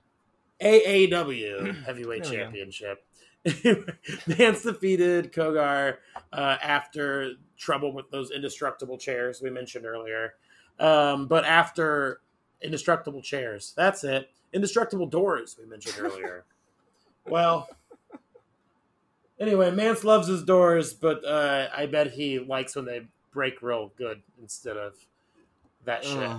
AAW Heavyweight. Championship. Mance defeated Cogar uh, after trouble with those indestructible chairs we mentioned earlier. Um, but after indestructible chairs, that's it. Indestructible doors we mentioned earlier. well, anyway, Mance loves his doors, but uh, I bet he likes when they break real good instead of that shit.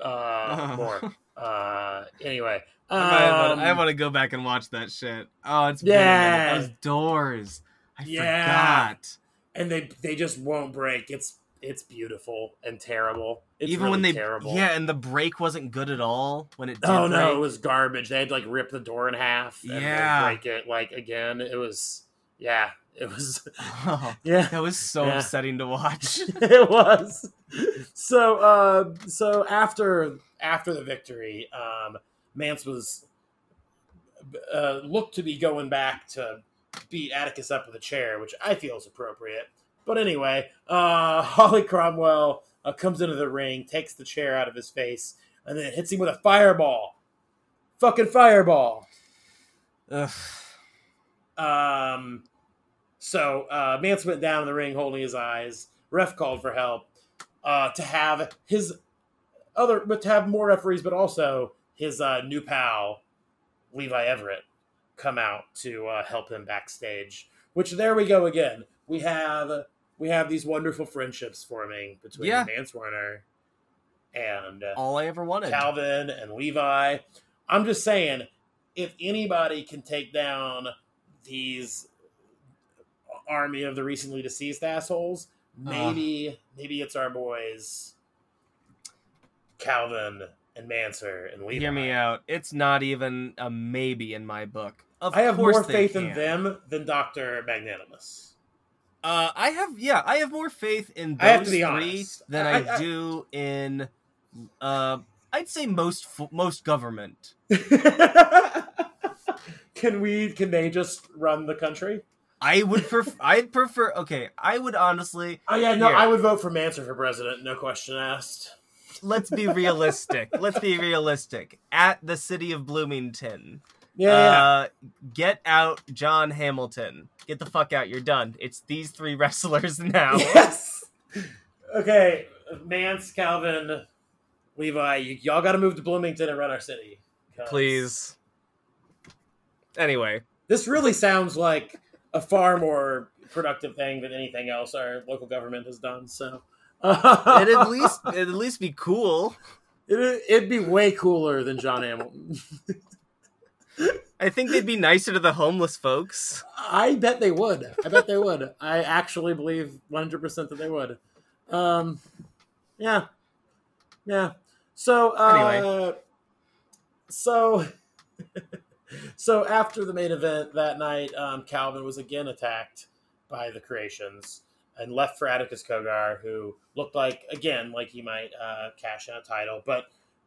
Uh, more. Uh, anyway, I um, want to go back and watch that shit. Oh, it's Yeah. Those doors. I Yeah. forgot. and they they just won't break. It's it's beautiful and terrible. It's Even really when they terrible. yeah, and the break wasn't good at all when it. Did Oh no, break. it was garbage. They had to, like rip the door in half and Yeah. break it like again. It was yeah, it was Oh, yeah. that was so Yeah. upsetting to watch. it was. So uh so after after the victory, um Mance was uh, looked to be going back to beat Atticus up with a chair, which I feel is appropriate. But anyway, uh Holly Cromwell uh, comes into the ring, takes the chair out of his face, and then hits him with a fireball. Fucking fireball. Ugh. Um, so uh, Mance went down in the ring holding his eyes. Ref called for help uh, to have his other, but to have more referees, but also his uh, new pal Levi Everett come out to uh, help him backstage. Which there we go again. We have we have these wonderful friendships forming between Yeah. Mance Warner and All I ever wanted. Calvin and Levi. I'm just saying, if anybody can take down these army of the recently deceased assholes, maybe maybe it's our boys Calvin and Mancer and Levi. Hear me out. It's not even a maybe in my book. Of I have more faith in them than Doctor Magnanimous. Uh, I have yeah, I have more faith in those I have to be three honest. than I- I, I- do in. Uh, I'd say most most government. can we? Can they just run the country? I would prefer. I'd prefer. Okay, I would honestly. Oh yeah, no, Here. I would vote for Mancer for president. No question asked. Let's be realistic. let's be realistic. At the city of Bloomington, Yeah, yeah. uh, get out John Hamilton. Get the fuck out. You're done. It's these three wrestlers now. Yes. Okay, Mance, Calvin, Levi, y- y'all got to move to Bloomington and run our city. Please. Anyway, This really sounds like a far more productive thing than anything else our local government has done. So, it'd at least it'd at least be cool. it, it'd be way cooler than John Hamilton. I think they'd be nicer to the homeless folks. I bet they would. I bet they would. I actually believe 100% that they would. Um, yeah. Yeah. So, uh, Anyway. so, so after the main event that night, um, Calvin was again attacked by the creations and left for Atticus Cogar, who looked like, again, like he might uh, cash in a title, but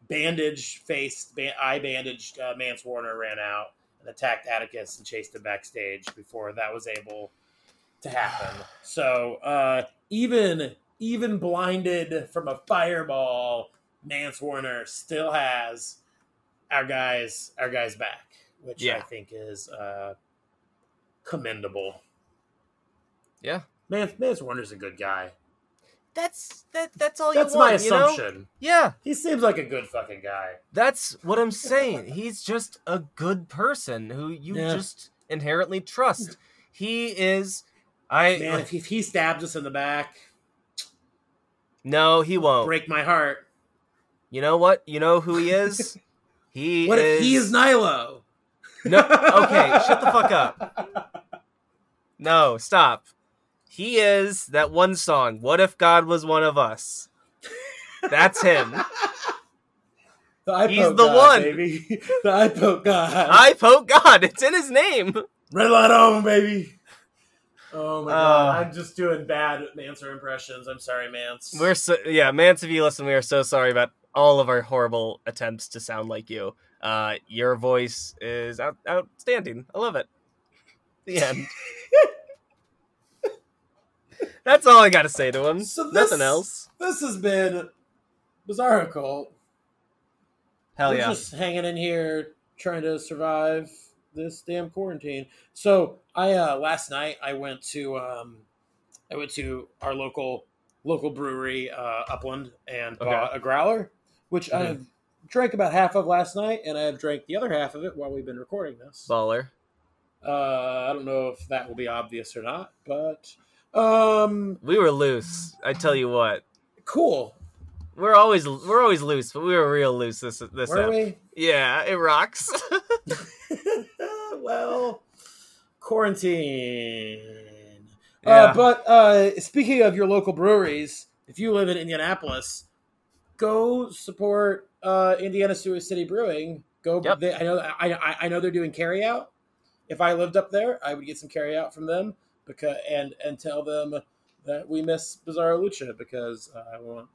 bandaged faced, eye bandaged uh, Mance Warner ran out and attacked Atticus and chased him backstage before that was able to happen. So uh, even even blinded from a fireball, Mance Warner still has our guys our guys back, which I think is uh, commendable. Yeah. Mance, Mance Warner's a good guy. That's that. That's all That's you want. my you know? assumption. Yeah, He seems like a good fucking guy. that's what I'm saying. He's just a good person who you Yeah. just inherently trust. He is. I Man, if, if he stabs us in the back, no, he won't. break my heart. You know what? You know who he is? He What is. if he is Nilo? No. Okay, shut the fuck up. No, stop. He is that one song. What if God was one of us? That's him. The He's the god, one. baby. The eye poke god. I poke God. It's in his name. Red light on, baby. Oh my god, Uh. I'm just doing bad Mancer impressions. I'm sorry, Mance. We're so yeah, Mance, if you listen, we are so sorry about all of our horrible attempts to sound like you. Uh, your voice is out- outstanding. I love it. The end. That's all I got to say to him. So this- Nothing else. This has been Bizarro Cult. Hell We're yeah. just hanging in here trying to survive this damn quarantine. So I uh last night I went to um I went to our local local brewery, uh Upland, and Okay. bought a growler, which I Mhm. Drank about half of last night, and I have drank the other half of it while we've been recording this. Baller. Uh I don't know if that will be obvious or not, but um We were loose. I tell you what. cool. We're always we're always loose, but we were real loose this this Were ep. we? Yeah, it rocks. well, quarantine. Yeah. Uh, but uh, speaking of your local breweries, if you live in Indianapolis, go support uh, Indiana Sioux City Brewing. Go. Yep. They, I know. I, I I know they're doing carry out. If I lived up there, I would get some carry out from them because and and tell them that we miss Bizarro Lucha because uh, I want,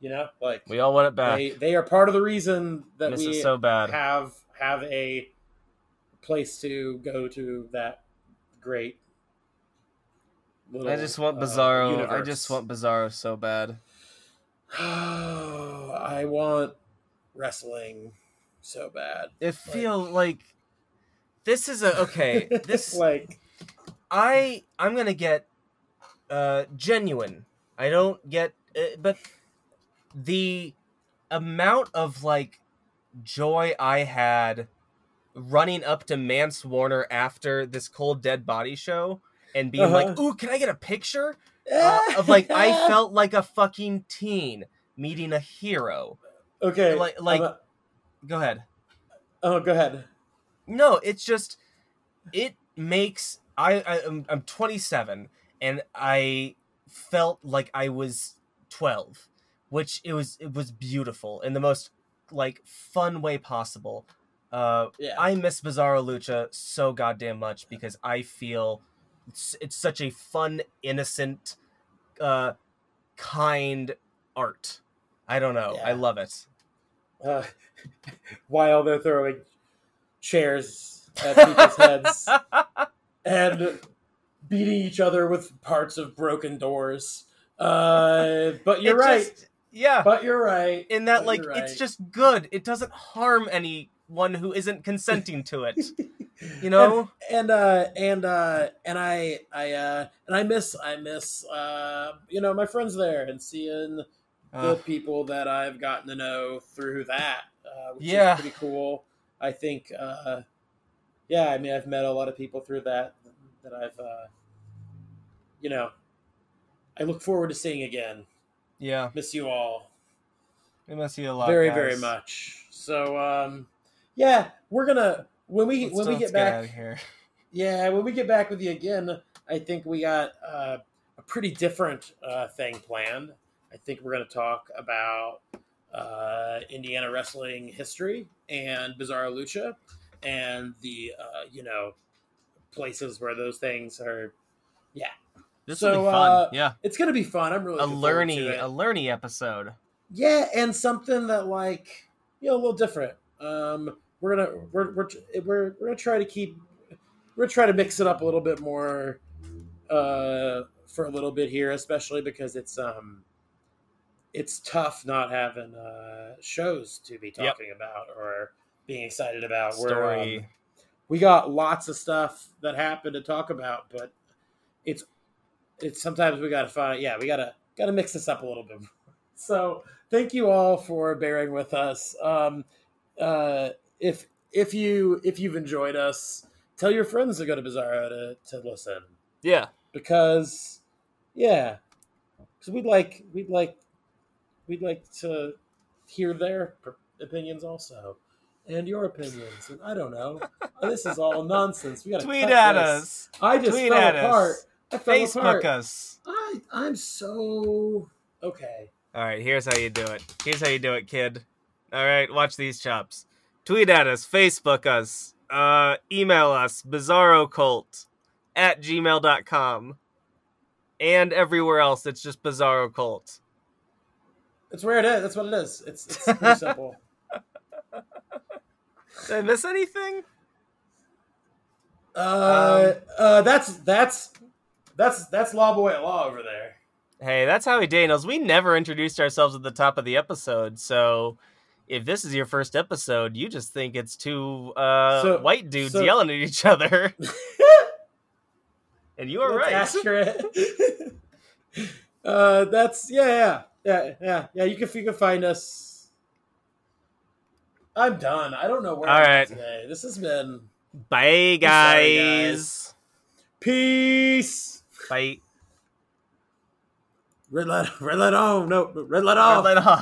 you know, like we all want it back. they they are part of the reason that Miss we so bad. have have a place to go to that great. Little, I just want uh, Bizarro. I just want Bizarro so bad. I want wrestling so bad. It feel like this is a okay. This like I I'm gonna get uh genuine. I don't get, uh, but the amount of like joy I had running up to Mance Warner after this cold dead body show and being like, Uh-huh. "Ooh, can I get a picture?" Uh, of like I felt like a fucking teen meeting a hero. Okay. like- like- a- Go ahead. oh, go ahead. No, it's just it makes I, I I'm, I'm 27 and I felt like I was 12, which it was it was beautiful in the most like fun way possible. Uh, Yeah. I miss Bizarro Lucha so goddamn much because I feel it's, it's such a fun, innocent, uh, kind art. I don't know. I love it. Uh, while they're throwing chairs at people's heads and beating each other with parts of broken doors. Uh, but you're It right. just- yeah. but you're right. in that But like you're it's just good it doesn't harm anyone who isn't consenting to it you know and uh and uh and i i uh and i miss i miss uh you know my friends there and seeing the Uh, people that i've gotten to know through that uh which Yeah. is pretty cool i think uh yeah i mean i've met a lot of people through that that i've uh you know i look forward to seeing again yeah miss you all we miss you a lot very guys. very much so um yeah we're gonna when we Let's- when we get back of here Yeah, when we get back with you again, I think we got uh, a pretty different uh, thing planned. I think we're going to talk about uh, Indiana wrestling history and Bizarro Lucha and the, uh, you know, places where those things are. Yeah. This So, will be fun uh, yeah It's going to be fun. I'm really a looking forward to learny a learny episode Yeah, and something that, like, you know a little different. Um, we're gonna we're we're we're, we're gonna try to keep we're gonna try to mix it up a little bit more uh, for a little bit here, especially because it's um it's tough not having uh, shows to be Yep. talking about or being excited about. We're, Story. um, we got lots of stuff that happened to talk about, but it's it's sometimes we gotta find yeah we gotta gotta mix this up a little bit. So thank you all for bearing with us. Um, uh, if if you if you've enjoyed us, tell your friends to go to Bizarro to to listen yeah. because yeah, because we'd like we'd like we'd like to hear their opinions also. And your opinions, and I don't know. this is all nonsense. We got to Tweet at us. I just Tweet fell at apart. us. I fell Facebook apart. us. I I'm so okay. All right, here's how you do it. Here's how you do it, kid. All right, watch these chops. Tweet at us, Facebook us, uh, email us, bizarrocult at gmail.com. And everywhere else, it's just Bizarro That's where it is. That's what it is. It's, it's pretty simple. Did I miss anything? Uh, uh, that's that's that's that's Law Boy at Law over there. Hey, that's Howie Daniels. We never introduced ourselves at the top of the episode, so if this is your first episode, you just think it's two uh, So- white dudes so- yelling at each other. and you are That's right. accurate. uh, that's yeah, yeah, yeah, yeah, yeah. You can you can find us. I'm done. I don't know where All I'm right. today. This has been Bye, sorry, guys. peace. Bye. Red light, red light on. No, red light Red light off.